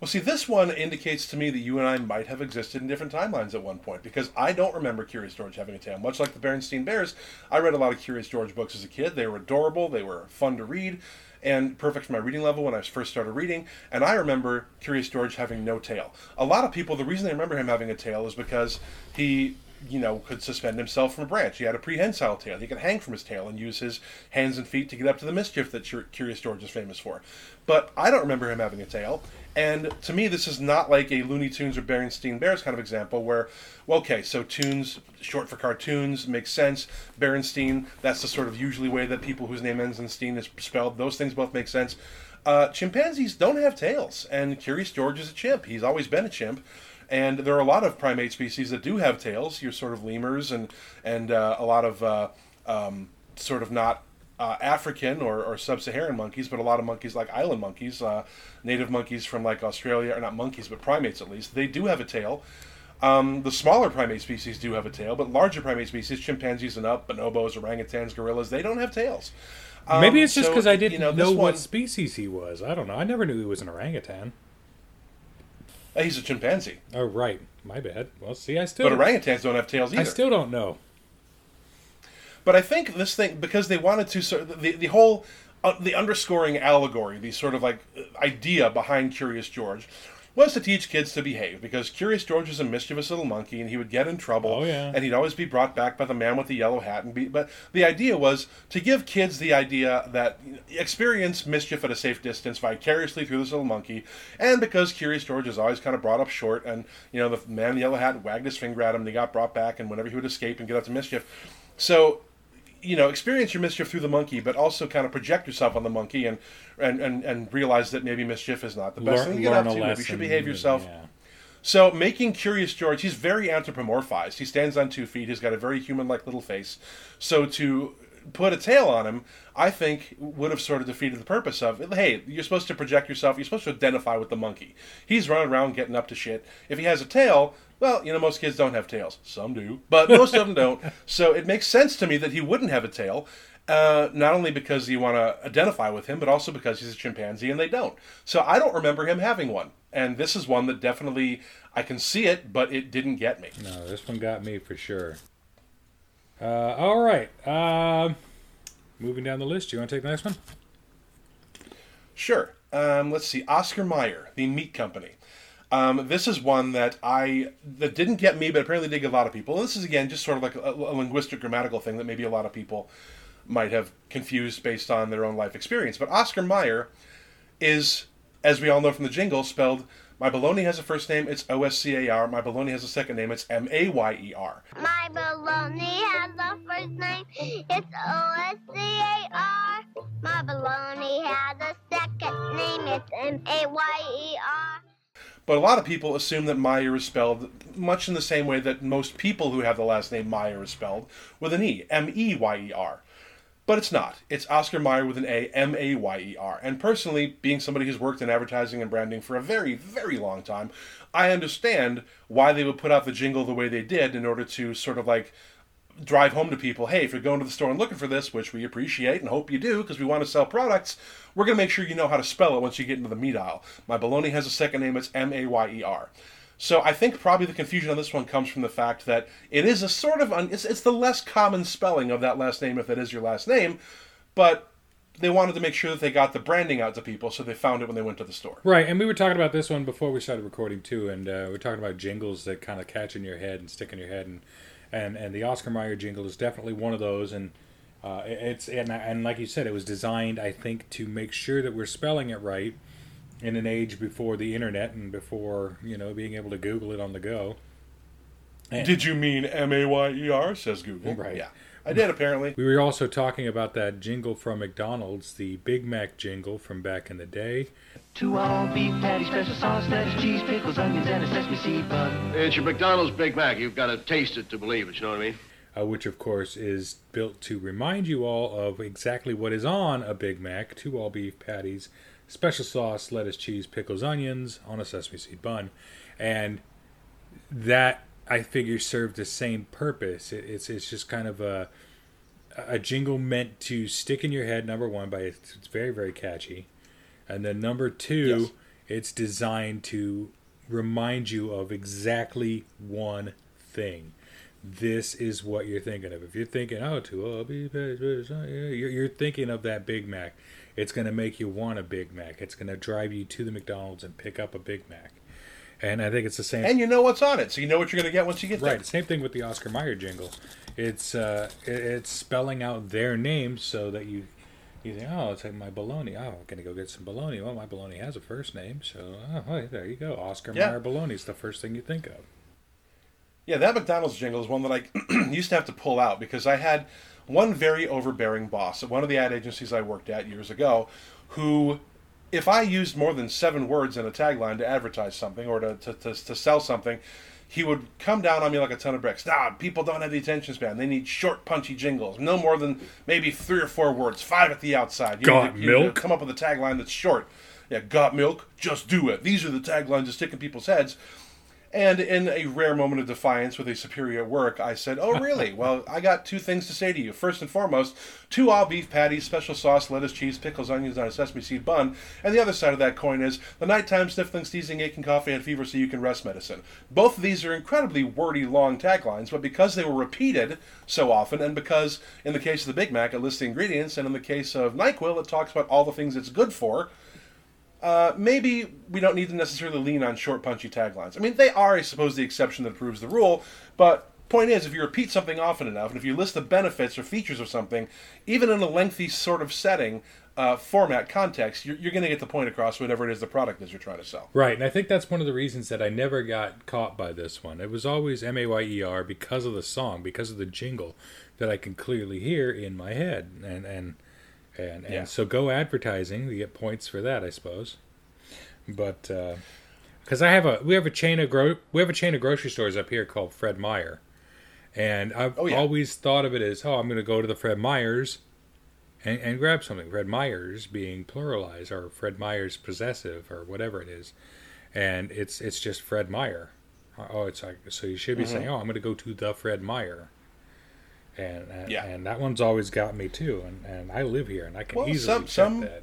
Well, see, this one indicates to me that you and I might have existed in different timelines at one point because I don't remember Curious George having a tail. Much like the Berenstein Bears, I read a lot of Curious George books as a kid. They were adorable, they were fun to read, and perfect for my reading level when I first started reading. And I remember Curious George having no tail. A lot of people, the reason they remember him having a tail is because he you know, could suspend himself from a branch. He had a prehensile tail. He could hang from his tail and use his hands and feet to get up to the mischief that Curious George is famous for. But I don't remember him having a tail. And to me, this is not like a Looney Tunes or Berenstain Bears kind of example where, well, okay, so tunes, short for cartoons, makes sense. Berenstain, that's the sort of usually way that people whose name ends in Steen is spelled. Those things both make sense. Uh, chimpanzees don't have tails, and Curious George is a chimp. He's always been a chimp. And there are a lot of primate species that do have tails. Your sort of lemurs and and uh, a lot of uh, um, sort of not uh, African or, or sub-Saharan monkeys, but a lot of monkeys like island monkeys, uh, native monkeys from like Australia, are not monkeys, but primates at least. They do have a tail. Um, the smaller primate species do have a tail, but larger primate species, chimpanzees and up, bonobos, orangutans, gorillas, they don't have tails. Um, Maybe it's just so, because I didn't you know, know, this what species he was. I don't know. I never knew he was an orangutan. Uh, He's a chimpanzee, Oh, right. My bad. Well, see, I still but orangutans don't have tails either. I still don't know. But I think this thing because they wanted to sort the the whole uh, the underscoring allegory, the sort of like idea behind Curious George was to teach kids to behave because Curious George was a mischievous little monkey and he would get in trouble Oh, yeah. and he'd always be brought back by the man with the yellow hat and be but the idea was to give kids the idea that experience mischief at a safe distance vicariously through this little monkey and because Curious George is always kind of brought up short and you know the man in the yellow hat wagged his finger at him and he got brought back and whenever he would escape and get up to mischief so you know, experience your mischief through the monkey, but also kind of project yourself on the monkey and and, and, and realize that maybe mischief is not the best Learn, thing to get up to. Maybe you should behave yourself. Yeah. So making Curious George, he's very anthropomorphized. He stands on two feet. He's got a very human-like little face. So to put a tail on him, I think would have sort of defeated the purpose of. Hey, you're supposed to project yourself. You're supposed to identify with the monkey. He's running around getting up to shit. If he has a tail, well, you know, most kids don't have tails. Some do, but most of them don't. So it makes sense to me that he wouldn't have a tail. Uh, not only because you want to identify with him, but also because he's a chimpanzee and they don't. So I don't remember him having one. And this is one that definitely I can see it, but it didn't get me. No, this one got me for sure. Uh, all right. Um, moving down the list. You want to take the next one? Sure. Um, let's see. Oscar Mayer, The Meat Company. Um, this is one that I that didn't get me, but apparently did get a lot of people. This is again just sort of like a, a linguistic grammatical thing that maybe a lot of people might have confused based on their own life experience. But Oscar Mayer is, as we all know from the jingle, spelled. My baloney has a first name, it's O S C A R. My baloney has a second name, it's M A Y E R. My baloney has a first name. It's O S C A R. My baloney has a second name. It's M A Y E R. But a lot of people assume that Meyer is spelled much in the same way that most people who have the last name Meyer is spelled, with an E, M E Y E R. But it's not. It's Oscar Mayer with an A, M A Y E R. And personally, being somebody who's worked in advertising and branding for a very, very long time, I understand why they would put out the jingle the way they did in order to sort of like drive home to people hey, if you're going to the store and looking for this, which we appreciate and hope you do because we want to sell products, we're going to make sure you know how to spell it once you get into the meat aisle. My bologna has a second name, it's M A Y E R. So I think probably the confusion on this one comes from the fact that it is a sort of un- it's, it's the less common spelling of that last name if it is your last name, but they wanted to make sure that they got the branding out to people, so they found it when they went to the store. Right, and we were talking about this one before we started recording too, and uh, we are talking about jingles that kind of catch in your head and stick in your head, and and and the Oscar Mayer jingle is definitely one of those, and uh, it's and and like you said, it was designed, I think, to make sure that we're spelling it right in an age before the internet and before you know being able to Google it on the go. And, Did you mean M A Y E R? Says Google. Right. Yeah. I did apparently. We were also talking about that jingle from McDonald's, the Big Mac jingle from back in the day. Two all beef patty, special sauce, lettuce, cheese, pickles, onions, and a sesame seed bun. It's your McDonald's Big Mac. You've got to taste it to believe it. You know what I mean? Uh, which of course is built to remind you all of exactly what is on a Big Mac: two all beef patties, special sauce, lettuce, cheese, pickles, onions on a sesame seed bun, and that I figure served the same purpose. It, it's it's just kind of a a jingle meant to stick in your head. Number one, by it's, it's very very catchy, and then number two, yes. it's designed to remind you of exactly one thing. This is what you're thinking of. If you're thinking, oh, to oh, you're, you're thinking of that Big Mac. It's going to make you want a Big Mac. It's going to drive you to the McDonald's and pick up a Big Mac. And I think it's the same. And you know what's on it, so you know what you're going to get once you get right. there. Right. Same thing with the Oscar Mayer jingle. It's uh, it's spelling out their names so that you you think, oh, it's like my baloney. Oh, I'm gonna go get some baloney. Well, my baloney has a first name, so oh, there you go. Oscar yeah. Mayer baloney is the first thing you think of. Yeah, that McDonald's jingle is one that I used to have to pull out because I had one very overbearing boss at one of the ad agencies I worked at years ago who if I used more than seven words in a tagline to advertise something or to, to, to, to, sell something, he would come down on me like a ton of bricks. Nah, people don't have the attention span. They need short, punchy jingles. No more than maybe three or four words, five at the outside. You got to, milk? come up with a tagline that's short. Yeah, got milk? Just do it. These are the taglines that stick in people's heads. And in a rare moment of defiance with a superior work, I said, Oh, really? well, I got two things to say to you. First and foremost, two all beef patties, special sauce, lettuce, cheese, pickles, onions on a sesame seed bun. And the other side of that coin is the nighttime sniffling, sneezing, aching, coffee, and fever so you can rest medicine. Both of these are incredibly wordy, long taglines, but because they were repeated so often, and because in the case of the Big Mac, it lists the ingredients, and in the case of NyQuil, it talks about all the things it's good for uh, maybe we don't need to necessarily lean on short, punchy taglines. I mean, they are, I suppose, the exception that proves the rule, but point is, if you repeat something often enough, and if you list the benefits or features of something, even in a lengthy sort of setting, uh, format, context, you're, you're going to get the point across whatever it is the product is you're trying to sell. Right, and I think that's one of the reasons that I never got caught by this one. It was always M A Y E R because of the song, because of the jingle that I can clearly hear in my head, and and and, and yeah. so go advertising, you get points for that, I suppose. But because uh, I have a we have a chain of gro- we have a chain of grocery stores up here called Fred Meyer, and I've oh, yeah. always thought of it as oh I'm going to go to the Fred Meyers and, and grab something. Fred Meyers being pluralized or Fred Meyers possessive or whatever it is, and it's it's just Fred Meyer. Oh, it's like so you should be mm-hmm. saying oh I'm going to go to the Fred Meyer and and, yeah. and that one's always got me too. And, and I live here, and I can well, easily some, some that.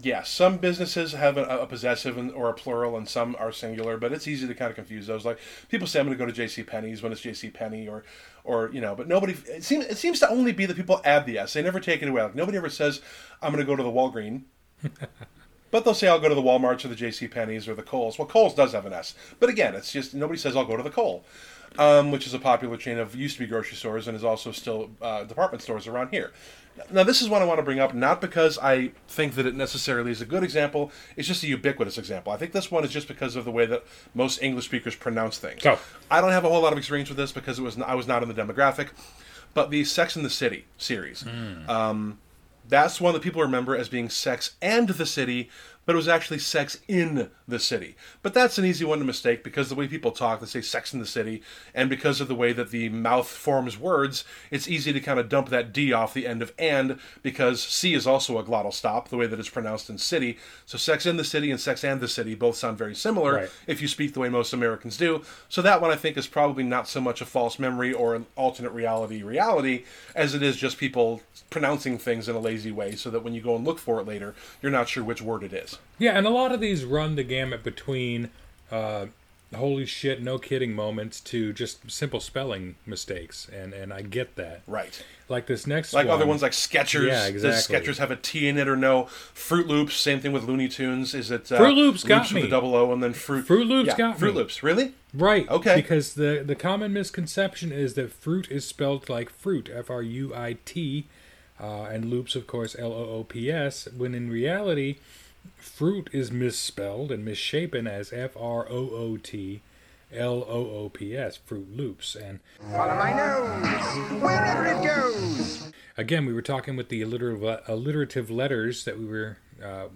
Yeah, some businesses have a, a possessive and, or a plural, and some are singular. But it's easy to kind of confuse those. Like people say, "I'm going to go to J.C. Penney's" when it's J.C. Penney, or or you know. But nobody. It seems it seems to only be the people add the s. They never take it away. Like nobody ever says, "I'm going to go to the Walgreen." But they'll say I'll go to the Walmarts or the J.C. Penney's or the Kohl's. Well, Kohl's does have an S, but again, it's just nobody says I'll go to the Kohl um, which is a popular chain of used to be grocery stores and is also still uh, department stores around here. Now, this is one I want to bring up, not because I think that it necessarily is a good example. It's just a ubiquitous example. I think this one is just because of the way that most English speakers pronounce things. Oh. I don't have a whole lot of experience with this because it was I was not in the demographic, but the Sex in the City series. Mm. Um, that's one that people remember as being Sex and the City, but it was actually Sex in the City. But that's an easy one to mistake because the way people talk, they say Sex in the City, and because of the way that the mouth forms words, it's easy to kind of dump that D off the end of and because C is also a glottal stop, the way that it's pronounced in city. So Sex in the City and Sex and the City both sound very similar right. if you speak the way most Americans do. So that one I think is probably not so much a false memory or an alternate reality reality as it is just people pronouncing things in a lazy way so that when you go and look for it later, you're not sure which word it is. Yeah, and a lot of these run the gamut between uh, holy shit, no kidding moments to just simple spelling mistakes, and and I get that. Right. Like this next Like one, other ones like Skechers. Yeah, Does exactly. Skechers have a T in it or no? Fruit Loops, same thing with Looney Tunes. Is it uh, Fruit Loops got with me. a double O and then Fruit Fruit Loops yeah, got Fruit me. Loops. Really? Right. Okay. Because the the common misconception is that fruit is spelled like fruit, F R U I T, uh, and loops, of course, L O O P S. When in reality, fruit is misspelled and misshapen as F R O O T. L O O P S, Fruit Loops, and Follow my nose, wherever it goes. again, we were talking with the alliterative, alliterative letters that we were uh,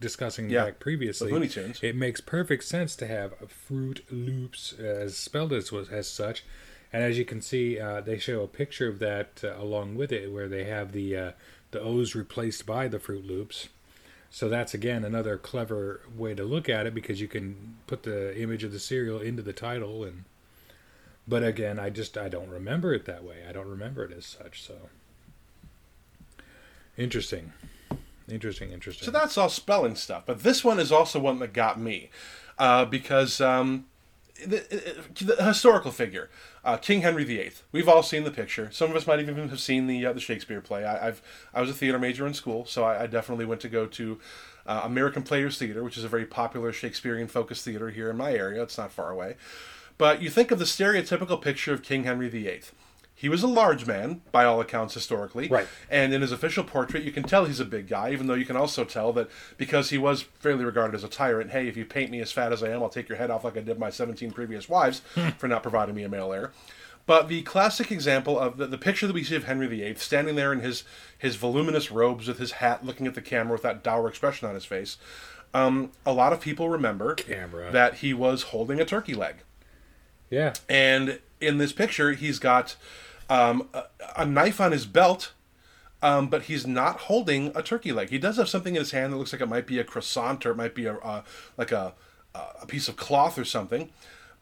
discussing Yeah, back previously. with Looney Tunes. It makes perfect sense to have Fruit Loops as spelled as was as such, and as you can see, uh, they show a picture of that uh, along with it, where they have the uh, the O's replaced by the Fruit Loops. So that's again another clever way to look at it because you can put the image of the cereal into the title and. But again, I just I don't remember it that way. I don't remember it as such. So interesting, interesting, interesting. So that's all spelling stuff. But this one is also one that got me uh, because um, the, the historical figure, uh, King Henry VIII. We've all seen the picture. Some of us might even have seen the uh, the Shakespeare play. I, I've I was a theater major in school, so I, I definitely went to go to. Uh, American Players Theater, which is a very popular Shakespearean focused theater here in my area. It's not far away. But you think of the stereotypical picture of King Henry VIII. He was a large man, by all accounts, historically. Right. And in his official portrait, you can tell he's a big guy, even though you can also tell that because he was fairly regarded as a tyrant, hey, if you paint me as fat as I am, I'll take your head off like I did my 17 previous wives for not providing me a male heir. But the classic example of the, the picture that we see of Henry VIII standing there in his, his voluminous robes with his hat, looking at the camera with that dour expression on his face, um, a lot of people remember Camera. that he was holding a turkey leg. yeah, And in this picture, he's got um, a, a knife on his belt, um, but he's not holding a turkey leg. He does have something in his hand that looks like it might be a croissant or it might be a, like a a piece of cloth or something.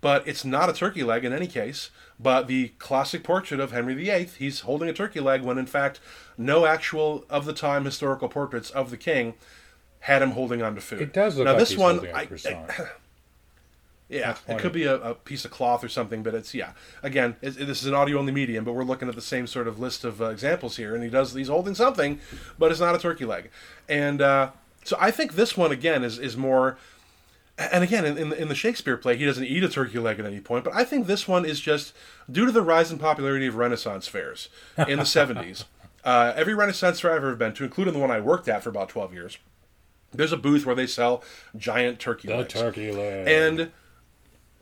But it's not a turkey leg in any case. But the classic portrait of Henry VIII, he's holding a turkey leg when in fact no actual of the time historical portraits of the king had him holding on to food. it does look now like this he's one, holding a I- croissant. yeah, it could be a, a piece of cloth or something, but it's yeah. Again, it's, this is an audio-only medium, but we're looking at the same sort of list of uh, examples here, and he does he's holding something, but it's not a turkey leg, and uh, so I think this one again is is more. And again, in, in, the, in the Shakespeare play, he doesn't eat a turkey leg at any point. But I think this one is just due to the rise in popularity of Renaissance fairs in the 70s. Uh, every Renaissance fair I've ever been to, including the one I worked at for about 12 years, there's a booth where they sell giant turkey the legs. turkey leg. And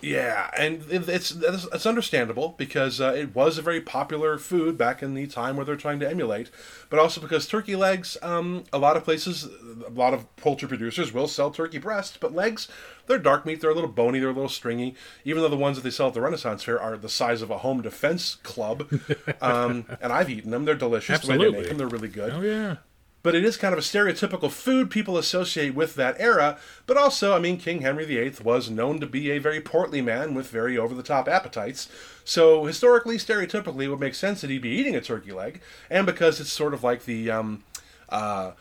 yeah, and it's it's, understandable because uh, it was a very popular food back in the time where they're trying to emulate, but also because turkey legs, um, a lot of places, a lot of poultry producers will sell turkey breasts, but legs, they're dark meat, they're a little bony, they're a little stringy. Even though the ones that they sell at the Renaissance Fair are the size of a home defense club, um, and I've eaten them, they're delicious. The way they Absolutely. make them, they're really good oh yeah, but it is kind of a stereotypical food people associate with that era. But also, I mean, King Henry VIII was known to be a very portly man with very over the top appetites. So, historically, stereotypically, it would make sense that he'd be eating a turkey leg. And because it's sort of like the. Um, uh,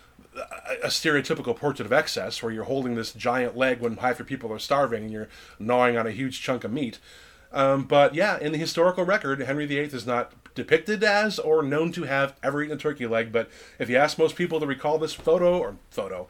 a stereotypical portrait of excess where you're holding this giant leg when half your people are starving and you're gnawing on a huge chunk of meat. Um, but yeah, in the historical record, Henry VIII is not depicted as or known to have ever eaten a turkey leg. But if you ask most people to recall this photo or photo,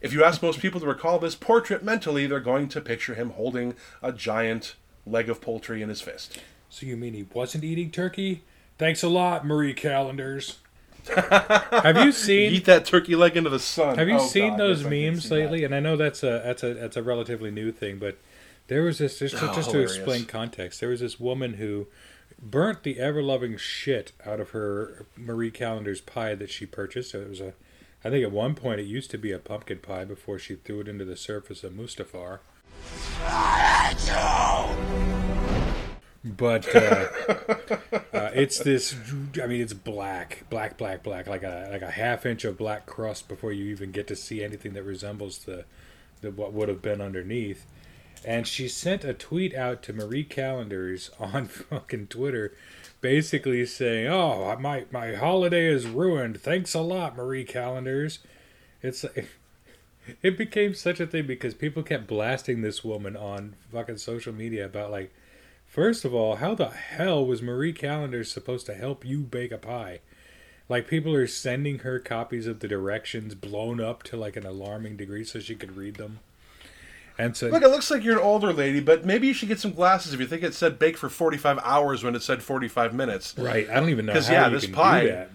if you ask most people to recall this portrait mentally, they're going to picture him holding a giant leg of poultry in his fist. So you mean he wasn't eating turkey? Thanks a lot, Marie Callender's. have you seen Eat that turkey leg into the sun. Have you Oh, seen God, those yes, I did memes see that. lately? And I know that's a that's a that's a relatively new thing, but there was this just, Oh, just to explain context. There was this woman who burnt the ever loving shit out of her Marie Callender's pie that she purchased. It was a, I think at one point it used to be a pumpkin pie before she threw it into the surface of Mustafar. But uh, uh, it's this. I mean, it's black, black, black, black, like a like a half inch of black crust before you even get to see anything that resembles the, the what would have been underneath. And she sent a tweet out to Marie Callender's on fucking Twitter, basically saying, "Oh, my my holiday is ruined. Thanks a lot, Marie Callender's." It's it became such a thing because people kept blasting this woman on fucking social media about like first of all how the hell was marie Callender supposed to help you bake a pie like people are sending her copies of the directions blown up to like an alarming degree so she could read them and so Look, it looks like you're an older lady, but maybe you should get some glasses if you think it said bake for 45 hours when it said 45 minutes. right i don't even know 'Cause, how yeah, you this can pie- do that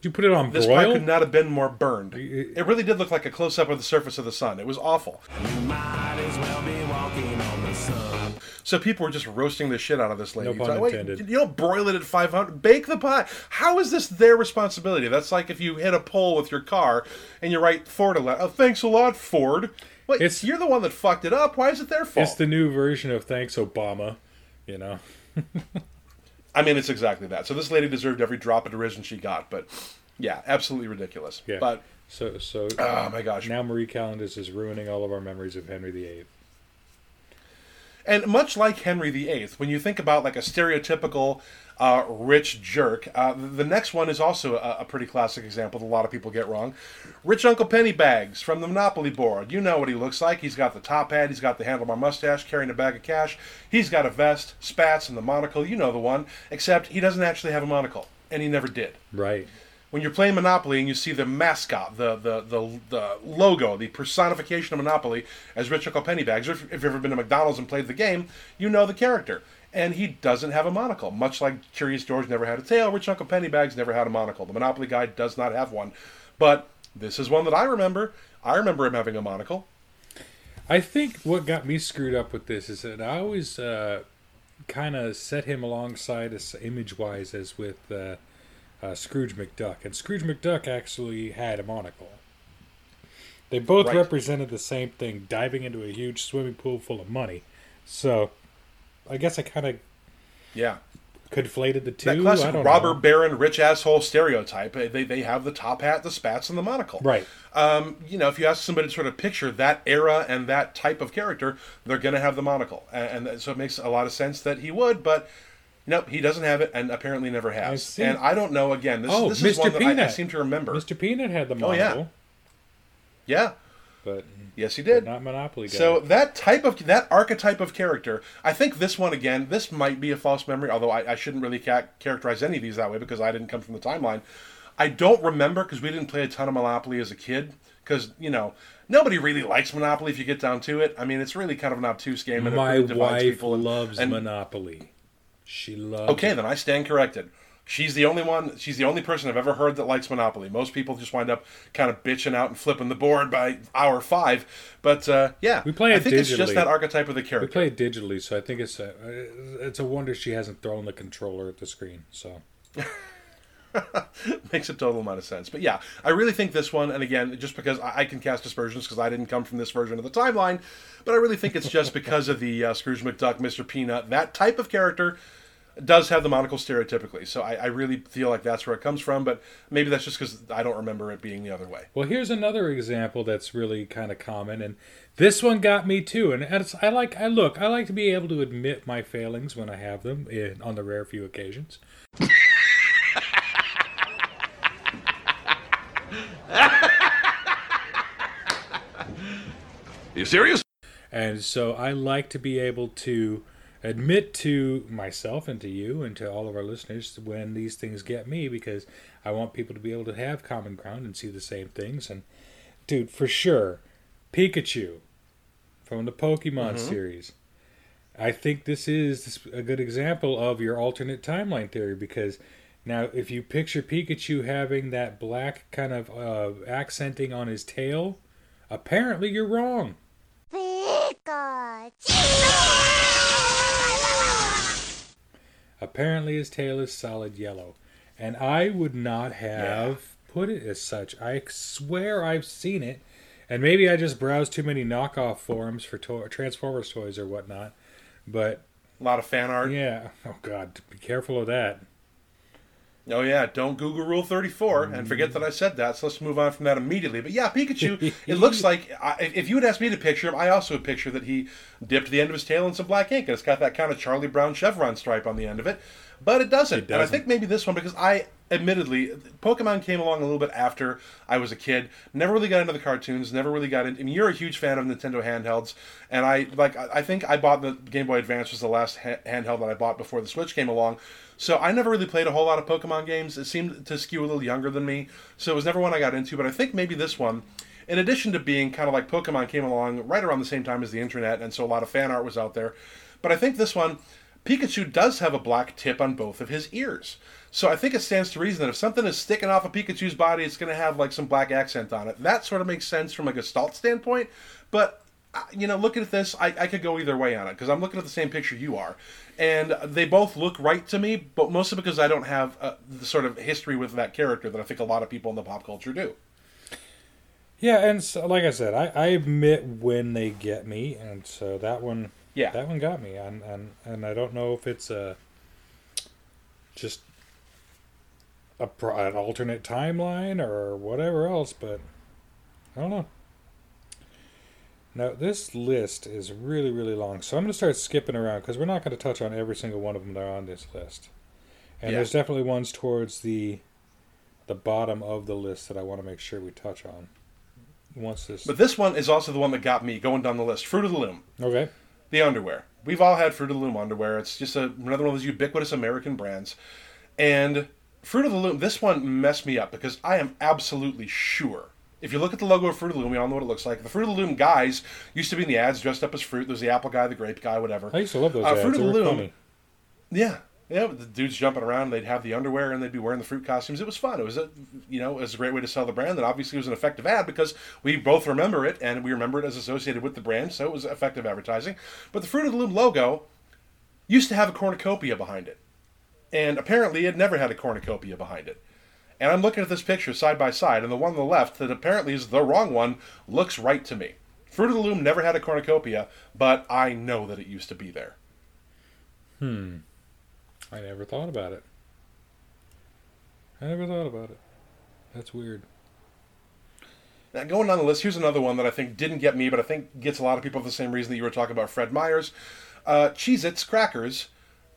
did you put it on This pie could not have been more burned. It really did look like a close up of the surface of the sun. It was awful. So people were just roasting the shit out of this lady. No pun like, intended. you don't broil it at 500. Bake the pie. How is this their responsibility? That's like if you hit a pole with your car and you write Ford a letter. Oh, thanks a lot, Ford. Wait, It's- you're the one that fucked it up. Why is it their fault? it's the new version of thanks obama you know I mean, it's exactly that. So this lady deserved every drop of derision she got, but yeah, absolutely ridiculous. yeah But so so oh my gosh, now marie Callender's is ruining all of our memories of henry viii And much like Henry VIII, when you think about like a stereotypical uh, rich jerk, uh, the next one is also a, a pretty classic example that a lot of people get wrong. Rich Uncle Pennybags from the Monopoly board. You know what he looks like. He's got the top hat, he's got the handlebar mustache, carrying a bag of cash. He's got a vest, spats, and the monocle. You know the one. Except he doesn't actually have a monocle, and he never did right when you're playing Monopoly and you see the mascot, the the the, the logo, the personification of Monopoly as Rich Uncle Pennybags, or if, if you've ever been to McDonald's and played the game, you know the character. And he doesn't have a monocle. Much like Curious George never had a tail, Rich Uncle Pennybags never had a monocle. The Monopoly guy does not have one. But this is one that I remember. I remember him having a monocle. I think what got me screwed up with this is that I always uh, kind of set him alongside image wise as with uh, uh, Scrooge McDuck, and Scrooge McDuck actually had a monocle. They both Right. represented the same thing, diving into a huge swimming pool full of money. So, I guess I kind of Yeah. conflated the two. That classic robber know. baron rich asshole stereotype. Uh, They, they have the top hat, the spats, and the monocle. Right. Um, you know, if you ask somebody to sort of picture that era and that type of character, they're going to have the monocle, and, and so it makes a lot of sense that he would. But nope, he doesn't have it, and apparently never has. see. And I don't know. Again, this, Oh, this is Mr. one that I, I Peanut. seem to remember. Mr. Peanut had the Oh, yeah. Yeah. but Yes, he did. not Monopoly guy. So that type of that archetype of character, I think this one again, this might be a false memory. Although I, I shouldn't really ca- characterize any of these that way because I didn't come from the timeline. I don't remember because we didn't play a ton of Monopoly as a kid. Because you know nobody really likes Monopoly if you get down to it. I mean, it's really kind of an obtuse game. And it my really wife loves and- Monopoly. She loves. Okay, it. then I stand corrected. She's the only one. She's the only person I've ever heard that likes Monopoly. Most people just wind up kind of bitching out and flipping the board by hour five. But uh, yeah, We play it I it think it's just that archetype of the character. We character. play it digitally, so I think it's a it's a wonder she hasn't thrown the controller at the screen. So Makes a total amount of sense. But yeah, I really think this one, and again, just because I, I can cast aspersions because I didn't come from this version of the timeline, but I really think it's just because of the uh, Scrooge McDuck, Mr. Peanut, that type of character does have the monocle stereotypically. So I, I really feel like that's where it comes from, but maybe that's just because I don't remember it being the other way. Well, here's another example that's really kind of common, and this one got me too. And it's, I like, I look, I like to be able to admit my failings when I have them, in, on the rare few occasions. You serious? And so I like to be able to admit to myself and to you and to all of our listeners when these things get me because I want people to be able to have common ground and see the same things. And dude, for sure, Pikachu from the Pokemon series. I think this is a good example of your alternate timeline theory because now if you picture Pikachu having that black kind of uh, accenting on his tail, apparently you're wrong. Apparently his tail is solid yellow. And I would not have put it as such. I swear I've seen it. And maybe I just browsed too many knockoff forums for to- Transformers toys or whatnot. But A lot of fan art. yeah, oh god, be careful of that. Oh yeah, don't Google Rule Thirty Four and forget that I said that. So let's move on from that immediately. But yeah, Pikachu. it looks like I, if you would ask me to picture him, I also would picture that he dipped the end of his tail in some black ink, and it's got that kind of Charlie Brown chevron stripe on the end of it. but it doesn't. It And I think maybe this one because I admittedly Pokemon came along a little bit after I was a kid. Never really got into the cartoons. Never really got into. I mean, you're a huge fan of Nintendo handhelds, and I like. I think I bought the Game Boy Advance was the last ha- handheld that I bought before the Switch came along. So I never really played a whole lot of Pokemon games. It seemed to skew a little younger than me, so it was never one I got into. But I think maybe this one. In addition to being kind of like Pokemon came along right around the same time as the internet, and so a lot of fan art was out there. But I think this one, Pikachu does have a black tip on both of his ears. So I think it stands to reason that if something is sticking off of Pikachu's body, it's going to have like some black accent on it. That sort of makes sense from a Gestalt standpoint. But uh, you know, looking at this, I, I could go either way on it because I'm looking at the same picture you are, and they both look right to me. But mostly because I don't have uh, the sort of history with that character that I think a lot of people in the pop culture do. Yeah, and so, like I said, I, I admit when they get me, and so that one, Yeah. that one got me, and and and I don't know if it's a just a pro- an alternate timeline or whatever else, but I don't know. Now this list is really really long, so I'm going to start skipping around because we're not going to touch on every single one of them that are on this list, and Yeah. there's definitely ones towards the the bottom of the list that I want to make sure we touch on. Once this, But this one is also the one that got me going down the list. Fruit of the Loom. okay, the underwear. We've all had Fruit of the Loom underwear. It's just a, another one of those ubiquitous American brands. And Fruit of the Loom, this one messed me up because I am absolutely sure. If you look at the logo of Fruit of the Loom, we all know what it looks like. The Fruit of the Loom guys used to be in the ads dressed up as fruit. There's the apple guy, the grape guy, whatever. I used to love those Uh, ads. Fruit of the Loom. funny. Yeah. Yeah, the dudes jumping around, they'd have the underwear and they'd be wearing the fruit costumes. It was fun. It was a, you know, it was a great way to sell the brand. And obviously, it was an effective ad because we both remember it and we remember it as associated with the brand. So it was effective advertising. But the Fruit of the Loom logo used to have a cornucopia behind it, and apparently, it never had a cornucopia behind it. And I'm looking at this picture side by side, and the one on the left that apparently is the wrong one looks right to me. Fruit of the Loom never had a cornucopia, but I know that it used to be there. Hmm. I never thought about it. I never thought about it. That's weird. Now, going down the list, here's another one that I think didn't get me, but I think gets a lot of people for the same reason that you were talking about Fred Meyers. Uh, Cheez Its crackers.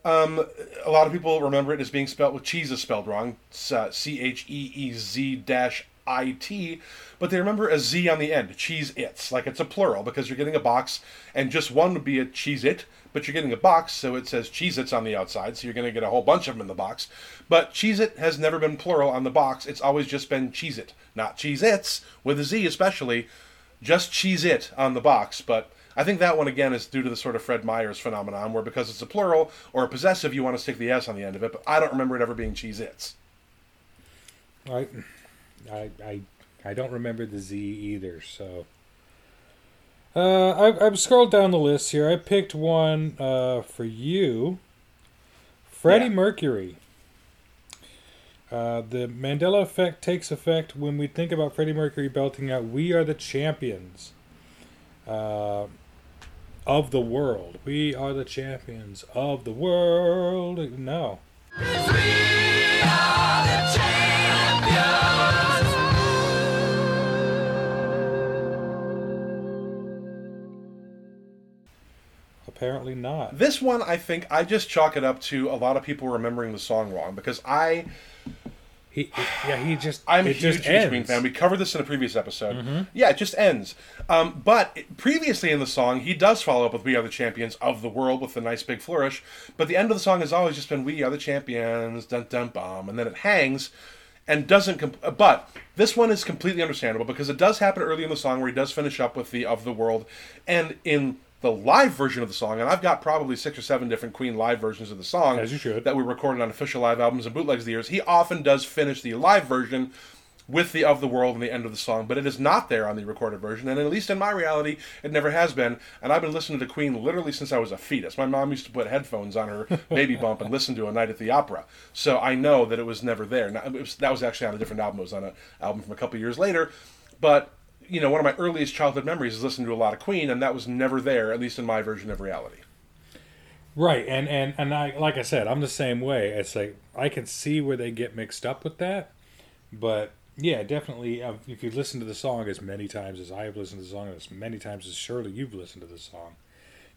Um, a lot of people remember it as being spelled with cheese is spelled wrong. C H E E Z dash I T, but they remember a Z on the end. Cheese Its, like it's a plural because you're getting a box, and just one would be a Cheese It, but you're getting a box, so it says cheese Its on the outside, so you're going to get a whole bunch of them in the box. But cheese It has never been plural on the box, it's always just been cheese It, not cheese Its, with a Z especially, just cheese It on the box. But I think that one again is due to the sort of Fred Meyers phenomenon, where because it's a plural or a possessive, you want to stick the S on the end of it, but I don't remember it ever being cheese Its. I, I, I, I don't remember the Z either. So, uh, I, I've scrolled down the list here. I picked one uh, for you, Freddie Yeah. Mercury. Uh, the Mandela effect takes effect when we think about Freddie Mercury belting out "We are the champions." Uh, of the world. We are the champions of the world. No. Apparently not. This one, I think, I just chalk it up to a lot of people remembering the song wrong because I, He, yeah, he just. I'm a huge, huge Queen fan. We covered this in a previous episode. Mhm. Yeah, it just ends. Um, but previously in the song, he does follow up with "We are the champions of the world" with a nice big flourish. But the end of the song has always just been "We are the champions," dun dun bum, and then it hangs and doesn't. Comp- but this one is completely understandable because it does happen early in the song where he does finish up with the "of the world," and in the live version of the song, and I've got probably six or seven different Queen live versions of the song As you should. that we recorded on official live albums and bootlegs of the years. He often does finish the live version with the of the world and the end of the song, but it is not there on the recorded version, and at least in my reality, it never has been. And I've been listening to Queen literally since I was a fetus. My mom used to put headphones on her baby bump and listen to a night at the opera, so I know that it was never there. Now, it was, that was actually on a different album. It was on an album from a couple years later, but you know, one of my earliest childhood memories is listening to a lot of Queen, and that was never there, at least in my version of reality. Right, and and and I like I said, I'm the same way. It's like I can see where they get mixed up with that, but yeah, definitely. Uh, if you listen to the song as many times as I have listened to the song, as many times as surely you've listened to the song,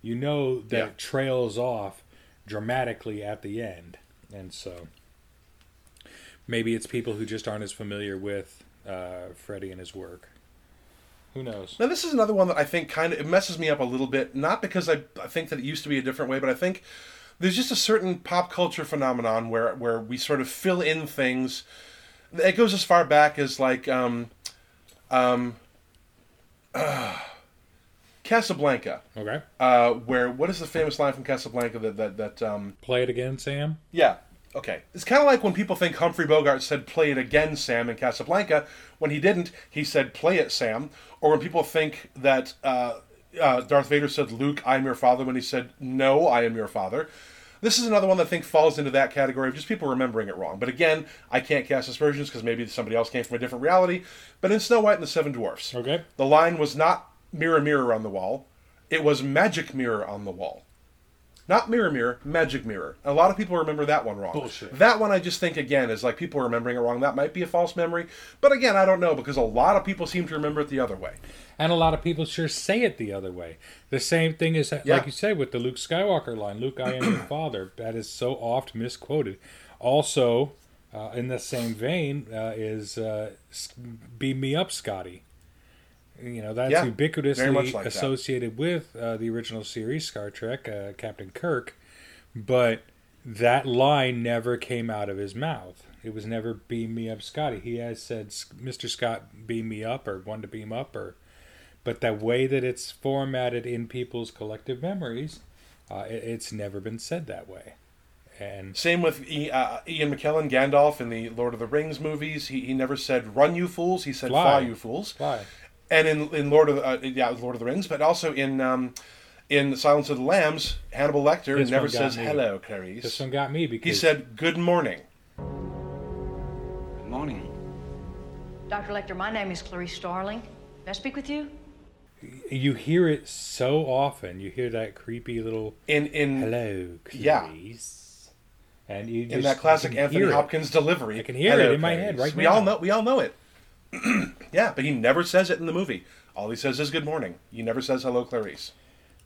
you know that Yeah. it trails off dramatically at the end, and so maybe it's people who just aren't as familiar with uh, Freddie and his work. Who knows? Now, this is another one that I think kind of it messes me up a little bit. Not because I, I think that it used to be a different way, but I think there's just a certain pop culture phenomenon where where we sort of fill in things. It goes as far back as like um, um, uh, Casablanca. Okay. Uh, where what is the famous line from Casablanca that that that um, Play it again, Sam. yeah. Okay. It's kind of like when people think Humphrey Bogart said, play it again, Sam, in Casablanca. When he didn't, he said, play it, Sam. Or when people think that uh, uh, Darth Vader said, Luke, I am your father, when he said, no, I am your father. This is another one that I think falls into that category of just people remembering it wrong. But again, I can't cast aspersions because maybe somebody else came from a different reality. But in Snow White and the Seven Dwarfs, Okay. the line was not mirror, mirror on the wall. It was magic mirror on the wall. Not mirror, mirror, magic mirror. A lot of people remember that one wrong. Bullshit. That one I just think again is like people remembering it wrong. That might be a false memory, but again I don't know because a lot of people seem to remember it the other way. And a lot of people sure say it the other way. The same thing is, Yeah. like you say with the Luke Skywalker line Luke, I am your father. That is so oft misquoted. Also, uh, in the same vein, uh, is uh, Beam Me Up, Scotty. You know, that's Yeah, ubiquitously like that. associated with uh, the original series, Star Trek, uh, Captain Kirk. But that line never came out of his mouth. It was never "Beam me up, Scotty." He has said, "Mr. Scott, beam me up," or "One to beam up," or but the way that it's formatted in people's collective memories, uh, it, it's never been said that way. And Same with E- uh, Ian McKellen, Gandalf in the Lord of the Rings movies. He, he never said "Run, you fools." He said Fly. "Fly, you fools." why? And in in Lord of the, uh, yeah Lord of the Rings, but also in um, in Silence of the Lambs, Hannibal Lecter This never says me. "Hello, Clarice." This one got me because he said "Good morning." Good morning. Dr. Lecter, my name is Clarice Starling. May I speak with you? you hear it so often. You hear that creepy little In in "Hello, Clarice. Yeah. Clarice," and you in just- that classic Anthony hear it. Hopkins delivery. I can hear "Hello, it in my head right we now. all know we all know it. yeah, but he never says it in the movie. All he says is "Good morning." He never says "Hello, Clarice."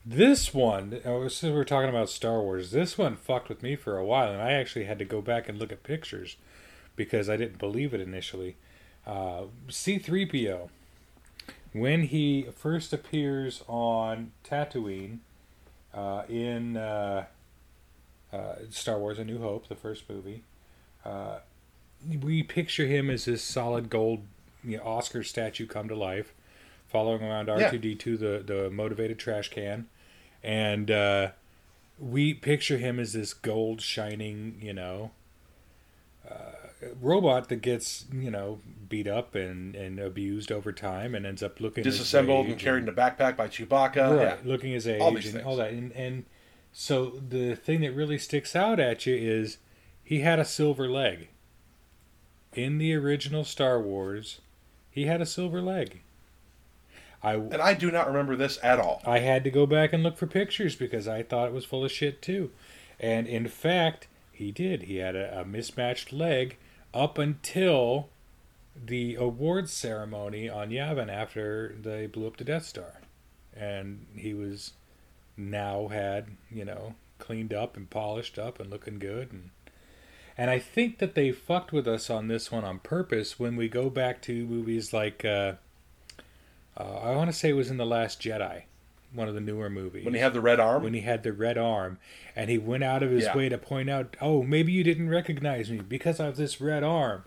This one, oh, since we're talking about Star Wars, this one fucked with me for a while, and I actually had to go back and look at pictures because I didn't believe it initially. Uh, C3PO, when he first appears on Tatooine uh, in uh, uh, Star Wars A New Hope, the first movie, uh, we picture him as this solid gold you know, Oscar statue come to life, following around R2D2, the, the motivated trash can. And uh, we picture him as this gold shining, you know, uh, robot that gets, you know, beat up and, and abused over time and ends up looking Disassembled and carried in a backpack by Chewbacca. right, Yeah. looking his age All and things. all that. And, and so the thing that really sticks out at you is he had a silver leg. In the original Star Wars, he had a silver leg. I, And I do not remember this at all. I had to go back and look for pictures because I thought it was full of shit too. And in fact, he did. He had a, a mismatched leg up until the awards ceremony on Yavin after they blew up the Death Star. And he was now had, you know, cleaned up and polished up and looking good and and I think that they fucked with us on this one on purpose when we go back to movies like uh, uh, I want to say it was in The Last Jedi, one of the newer movies. When he had the red arm. when he had the red arm, and he went out of his Yeah. way to point out, "Oh, maybe you didn't recognize me because I have this red arm,"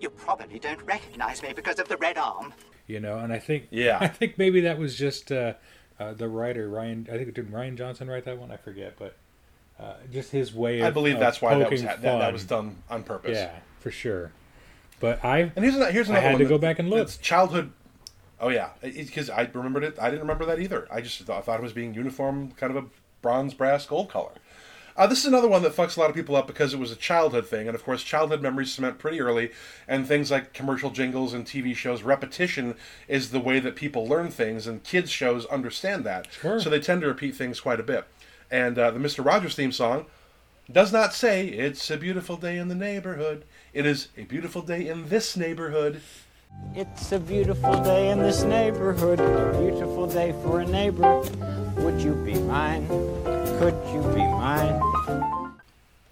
You probably don't recognize me because of the red arm. you know. And I think, Yeah. I think maybe that was just uh, uh, the writer Rian. I think did Rian Johnson write that one? I forget, but uh, just his way. Of, I believe that's why that was ha- that, that was done on purpose. Yeah, for sure. But I And here's another, here's another I had one to go back and look. It's childhood. Oh yeah, because I remembered it. I didn't remember that either. I just thought, I thought it was being uniform, kind of a bronze, brass, gold color. Uh, this is another one that fucks a lot of people up because it was a childhood thing, and of course, childhood memories cement pretty early, and things like commercial jingles and TV shows. Repetition is the way that people learn things, and kids shows understand that, Sure. so they tend to repeat things quite a bit. And uh, the Mister Rogers theme song does not say "It's a beautiful day in the neighborhood." It is a beautiful day in this neighborhood. It's a beautiful day in this neighborhood, a beautiful day for a neighbor. Would you be mine? Could you be mine?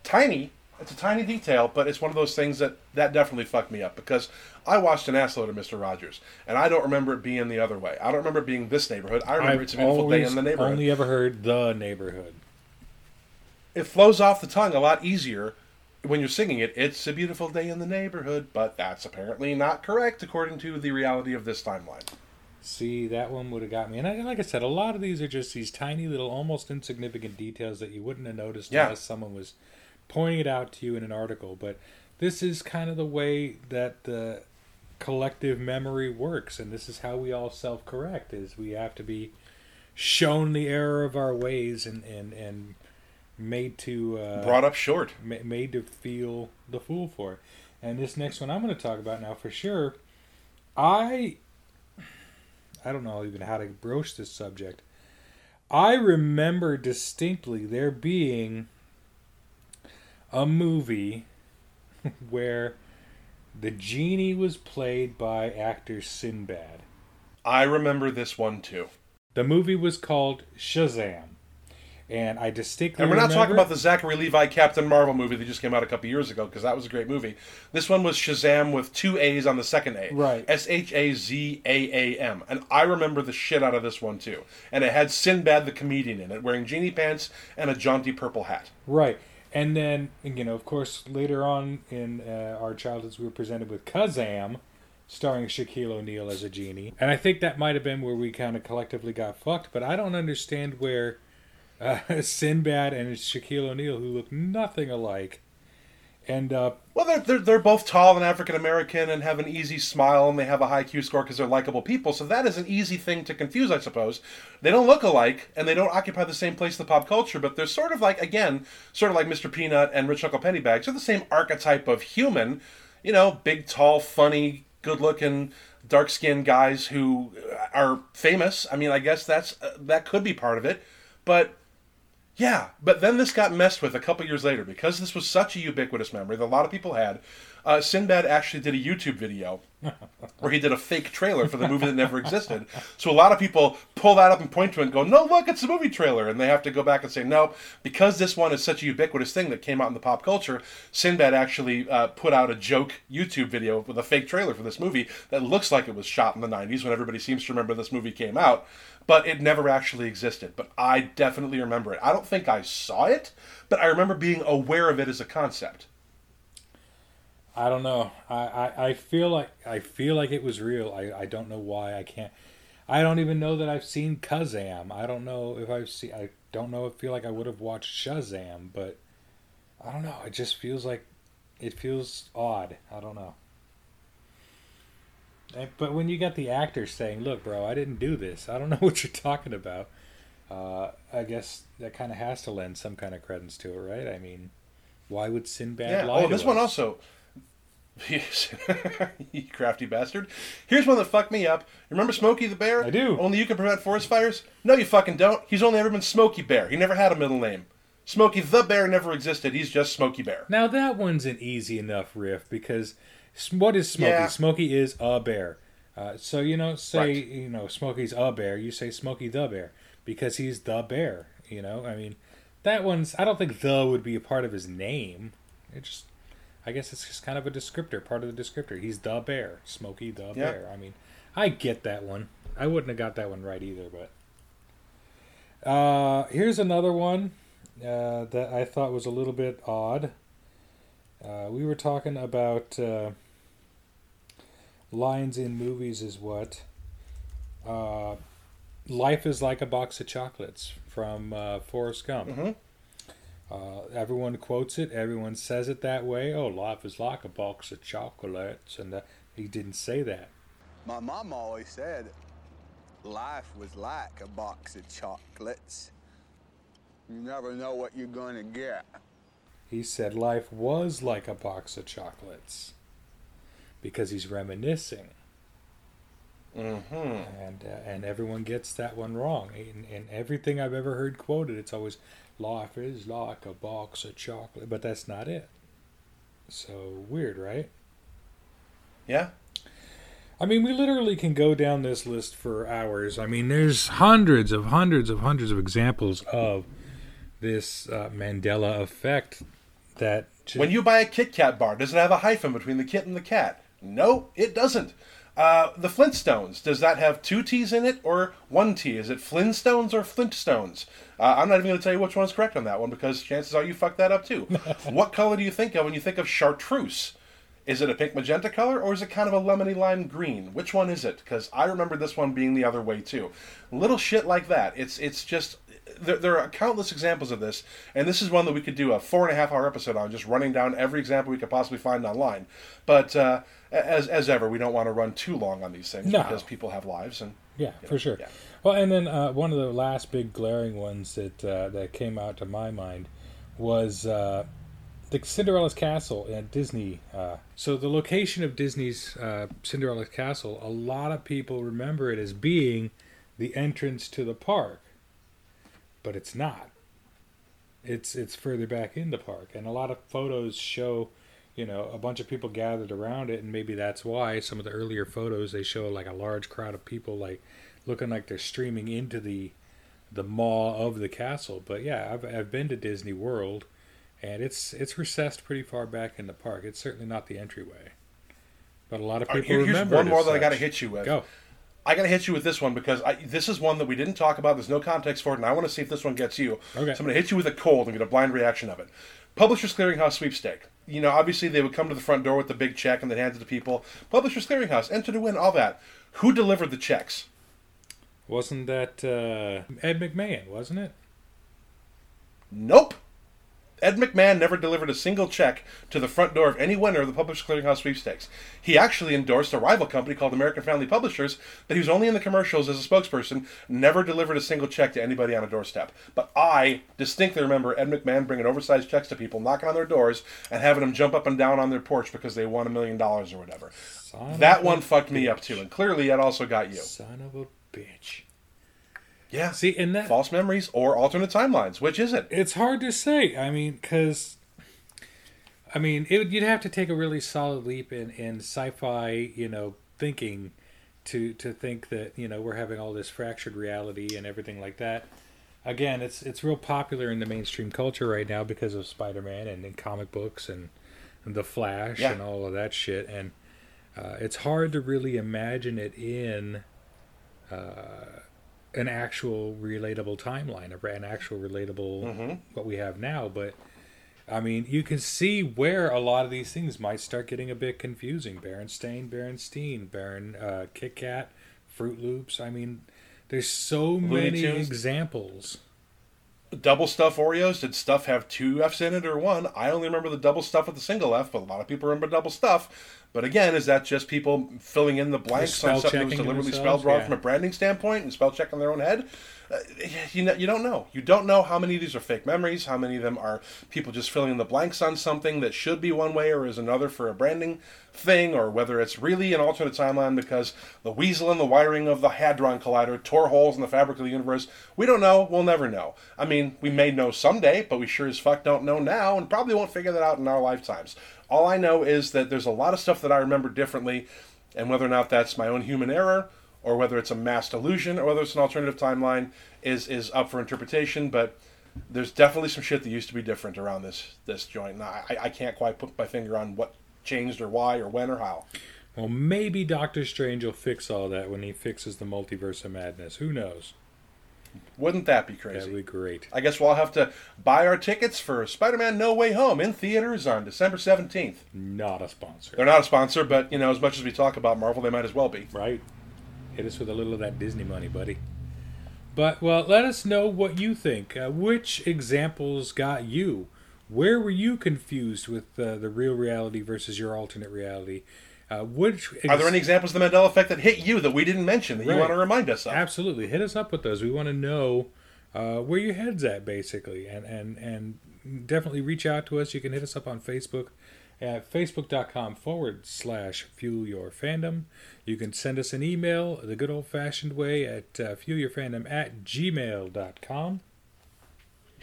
Tiny, It's a tiny detail, but it's one of those things that that definitely fucked me up because I watched an assload of Mister Rogers, and I don't remember it being the other way. I don't remember it being this neighborhood. I remember I've it's a beautiful day in the neighborhood. only ever heard the neighborhood. It flows off the tongue a lot easier when you're singing it. It's a beautiful day in the neighborhood, but that's apparently not correct according to the reality of this timeline. See, that one would have got me. And I, like I said, a lot of these are just these tiny little, almost insignificant details that you wouldn't have noticed Yeah. unless someone was pointing it out to you in an article. But this is kind of the way that the collective memory works, and this is how we all self-correct: is we have to be shown the error of our ways and and and made to uh, Brought up short. ma- made to feel the fool for it. And this next one I'm going to talk about now for sure. I I don't know even how to broach this subject. I remember distinctly there being a movie where the genie was played by actor Sinbad. I remember this one too. The movie was called Shazam. And I distinctly And we're not talking about the Zachary Levi Captain Marvel movie that just came out a couple years ago because that was a great movie. This one was Shazam with two A's on the second A. Right. S H A Z A A M. And I remember the shit out of this one too. And it had Sinbad the comedian in it, wearing genie pants and a jaunty purple hat. Right. And then, you know, of course, later on in uh, our childhoods, we were presented with Kazam, starring Shaquille O'Neal as a genie. And I think that might have been where we kind of collectively got fucked, but I don't understand where uh, Sinbad and Shaquille O'Neal, who look nothing alike, end up. Well, they're, they're, they're both tall and African American and have an easy smile and they have a high Q score because they're likable people. So that is an easy thing to confuse, I suppose. They don't look alike and they don't occupy the same place in the pop culture, but they're sort of like, again, sort of like Mr. Peanut and Rich Uncle Pennybags. They're the same archetype of human, you know, big, tall, funny, good looking, dark skinned guys who are famous. I mean, I guess that's uh, that could be part of it. But yeah, but then this got messed with a couple years later because this was such a ubiquitous memory that a lot of people had. Uh, Sinbad actually did a YouTube video where he did a fake trailer for the movie that never existed. So a lot of people pull that up and point to it and go, "No, look, it's a movie trailer," and they have to go back and say, "No, because this one is such a ubiquitous thing that came out in the pop culture." Sinbad actually uh, put out a joke YouTube video with a fake trailer for this movie that looks like it was shot in the '90s when everybody seems to remember this movie came out, but it never actually existed. But I definitely remember it. I don't think I saw it, but I remember being aware of it as a concept. I don't know. I, I, I feel like I feel like it was real. I, I don't know why I can't. I don't even know that I've seen Kazam. I don't know if I've seen. I don't know. if feel like I would have watched Shazam, but I don't know. It just feels like it feels odd. I don't know. And- But when you got the actor saying, "Look, bro, I didn't do this. I don't know what you're talking about," uh, I guess that kind of has to lend some kind of credence to it, right? I mean, why would Sinbad Yeah. lie Oh, this one also. Yes, you crafty bastard. Here's one that fucked me up. Remember Smokey the Bear? I do. Only you can prevent forest fires? No, you fucking don't. He's only ever been Smokey Bear. He never had a middle name. Smokey the Bear never existed. He's just Smokey Bear. Now that one's an easy enough riff because what is Smokey? Yeah. Smokey is a bear. Uh, so you know, say Right. you know Smokey's a bear. You say Smokey the bear because he's the bear. You know, I mean, that one's. I don't think the would be a part of his name. It just, I guess it's just kind of a descriptor, part of the descriptor. He's the bear, Smokey the bear. I mean, I get that one. I wouldn't have got that one right either, but. Uh, here's another one uh, that I thought was a little bit odd. Uh, we were talking about uh, lines in movies is what uh, life is like a box of chocolates from uh, Forrest Gump. Mhm. Uh, everyone quotes it. Everyone says it that way. Oh, life is like a box of chocolates, and uh, he didn't say that. My mom always said life was like a box of chocolates. You never know what you're going to get. He said life was like a box of chocolates because he's reminiscing. Mm-hmm. and uh, and everyone gets that one wrong. In, in everything I've ever heard quoted, it's always "life is like a box of chocolate," but that's not it. So weird, right? Yeah. I mean, we literally can go down this list for hours. I mean, there's hundreds of hundreds of hundreds of examples of this uh, Mandela effect that When you buy a Kit Kat bar, does it have a hyphen between the kit and the cat? No, it doesn't. Uh, the Flintstones, does that have two T's in it or one T? Is it Flintstones or Flintstones? Uh, I'm not even going to tell you which one's correct on that one because chances are you fucked that up too. what color do you think of when you think of chartreuse? Is it a pink magenta color or is it kind of a lemony lime green? Which one is it? Because I remember this one being the other way too. Little shit like that. It's it's just there, there are countless examples of this, and this is one that we could do a four and a half hour episode on, just running down every example we could possibly find online. But uh, as as ever, we don't want to run too long on these things No. because people have lives and Yeah, for sure. Well, and then uh, one of the last big glaring ones that uh, that came out to my mind was uh, the Cinderella's Castle at Disney. Uh, so the location of Disney's uh, Cinderella's Castle, a lot of people remember it as being the entrance to the park, but it's not. It's it's further back in the park, and a lot of photos show, you know, a bunch of people gathered around it, and maybe that's why some of the earlier photos they show like a large crowd of people like looking like they're streaming into the the maw of the castle. But yeah, I've I've been to Disney World, and it's it's recessed pretty far back in the park. It's certainly not the entryway, but a lot of All right, people here- here's remember. one more that I got to hit you with. Go. I got to hit you with this one because I, this is one that we didn't talk about. There's no context for it, and I want to see if this one gets you. Okay. So I'm to hit you with a cold and get a blind reaction of it. Publishers Clearinghouse sweepstake. You know, obviously they would come to the front door with the big check and they'd hand it to people. Publishers Clearinghouse, enter to win, all that. Who delivered the checks? Wasn't that uh, Ed McMahon? Wasn't it? Nope. Ed McMahon never delivered a single check to the front door of any winner of the Publishers Clearinghouse sweepstakes. He actually endorsed a rival company called American Family Publishers, but he was only in the commercials as a spokesperson, never delivered a single check to anybody on a doorstep. But I distinctly remember Ed McMahon bringing oversized checks to people, knocking on their doors, and having them jump up and down on their porch because they won a million dollars or whatever. Son that one fucked me up too, and clearly it also got you. Son of a bitch. Yeah. See, and that False memories or alternate timelines. Which is it? It's hard to say. I mean, because I mean, it, you'd have to take a really solid leap in, in sci-fi, you know, thinking to to think that you know we're having all this fractured reality and everything like that. Again, it's it's real popular in the mainstream culture right now because of Spider-Man and in comic books and, and the Flash Yeah. and all of that shit. And uh, it's hard to really imagine it in uh, an actual relatable timeline, an actual relatable Mhm. what we have now. But I mean, you can see where a lot of these things might start getting a bit confusing. Berenstain, Berenstein, Baron, uh, Kit Kat, Froot Loops. I mean, there's so many Tunes. examples. double stuff Oreos? Did stuff have two F's in it or one? I only remember the double stuff with the single F, but a lot of people remember double stuff. But again, is that just people filling in the blanks on something that was deliberately spelled wrong Yeah. from a branding standpoint and spell check in their own head? Uh, you know, you don't know. You don't know how many of these are fake memories, how many of them are people just filling in the blanks on something that should be one way or is another for a branding thing, or whether it's really an alternate timeline because the weasel and the wiring of the Hadron Collider tore holes in the fabric of the universe. We don't know. We'll never know. I mean, we may know someday, but we sure as fuck don't know now, and probably won't figure that out in our lifetimes. All I know is that there's a lot of stuff that I remember differently, and whether or not that's my own human error or whether it's a mass delusion or whether it's an alternative timeline is is up for interpretation. But there's definitely some shit that used to be different around this this joint. And I, I can't quite put my finger on what changed or why or when or how. Well, maybe Doctor Strange will fix all that when he fixes the multiverse of madness. Who knows? Wouldn't that be crazy? That'd be great. I guess we'll all have to buy our tickets for Spider-Man No Way Home in theaters on December 17th. Not a sponsor. They're not a sponsor, but you know, as much as we talk about Marvel, they might as well be. Right. Hit us with a little of that Disney money, buddy. But, well, let us know what you think. Uh, which examples got you? Where were you confused with uh, the real reality versus your alternate reality? Uh, which Are there any examples of the Mandela effect that hit you that we didn't mention that you Right. want to remind us of? Absolutely, hit us up with those. We want to know uh, where your head's at, basically, and and and definitely reach out to us. You can hit us up on Facebook at facebook.com forward slash fuel your fandom. You can send us an email the good old fashioned way at uh, fuelyourfandom at gmail.com.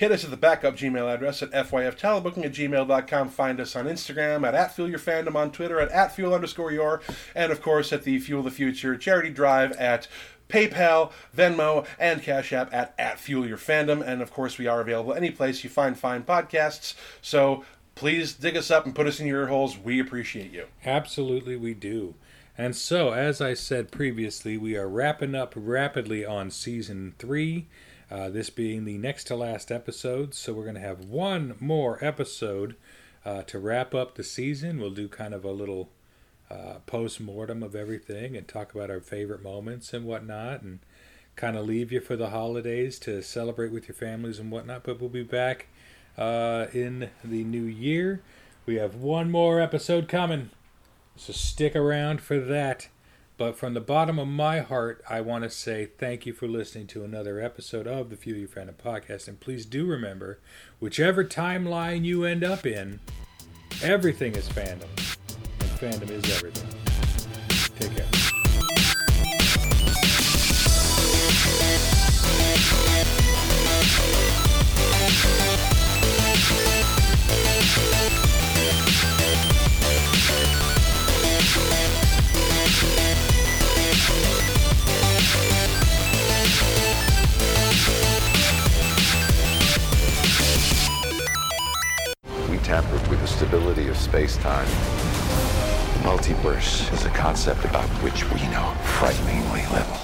Hit us at the backup Gmail address at fyftalentbooking at gmail.com. Find us on Instagram at, at @fuelyourfandom, on Twitter at, at @fuel underscore your, and of course at the Fuel the Future charity drive at PayPal, Venmo, and Cash App at, at @fuelyourfandom. And of course, we are available any place you find fine podcasts. So please dig us up and put us in your holes. We appreciate you. Absolutely, we do. And so, as I said previously, we are wrapping up rapidly on season three. Uh, this being the next to last episode, so we're going to have one more episode uh, to wrap up the season. We'll do kind of a little uh, post mortem of everything and talk about our favorite moments and whatnot, and kind of leave you for the holidays to celebrate with your families and whatnot. But we'll be back uh, in the new year. We have one more episode coming, so stick around for that. But from the bottom of my heart, I want to say thank you for listening to another episode of the Fuel Your Fandom podcast. And please do remember, whichever timeline you end up in, everything is fandom. And fandom is everything. Take care. Tampered with the stability of space-time. The multiverse is a concept about which we know frighteningly little.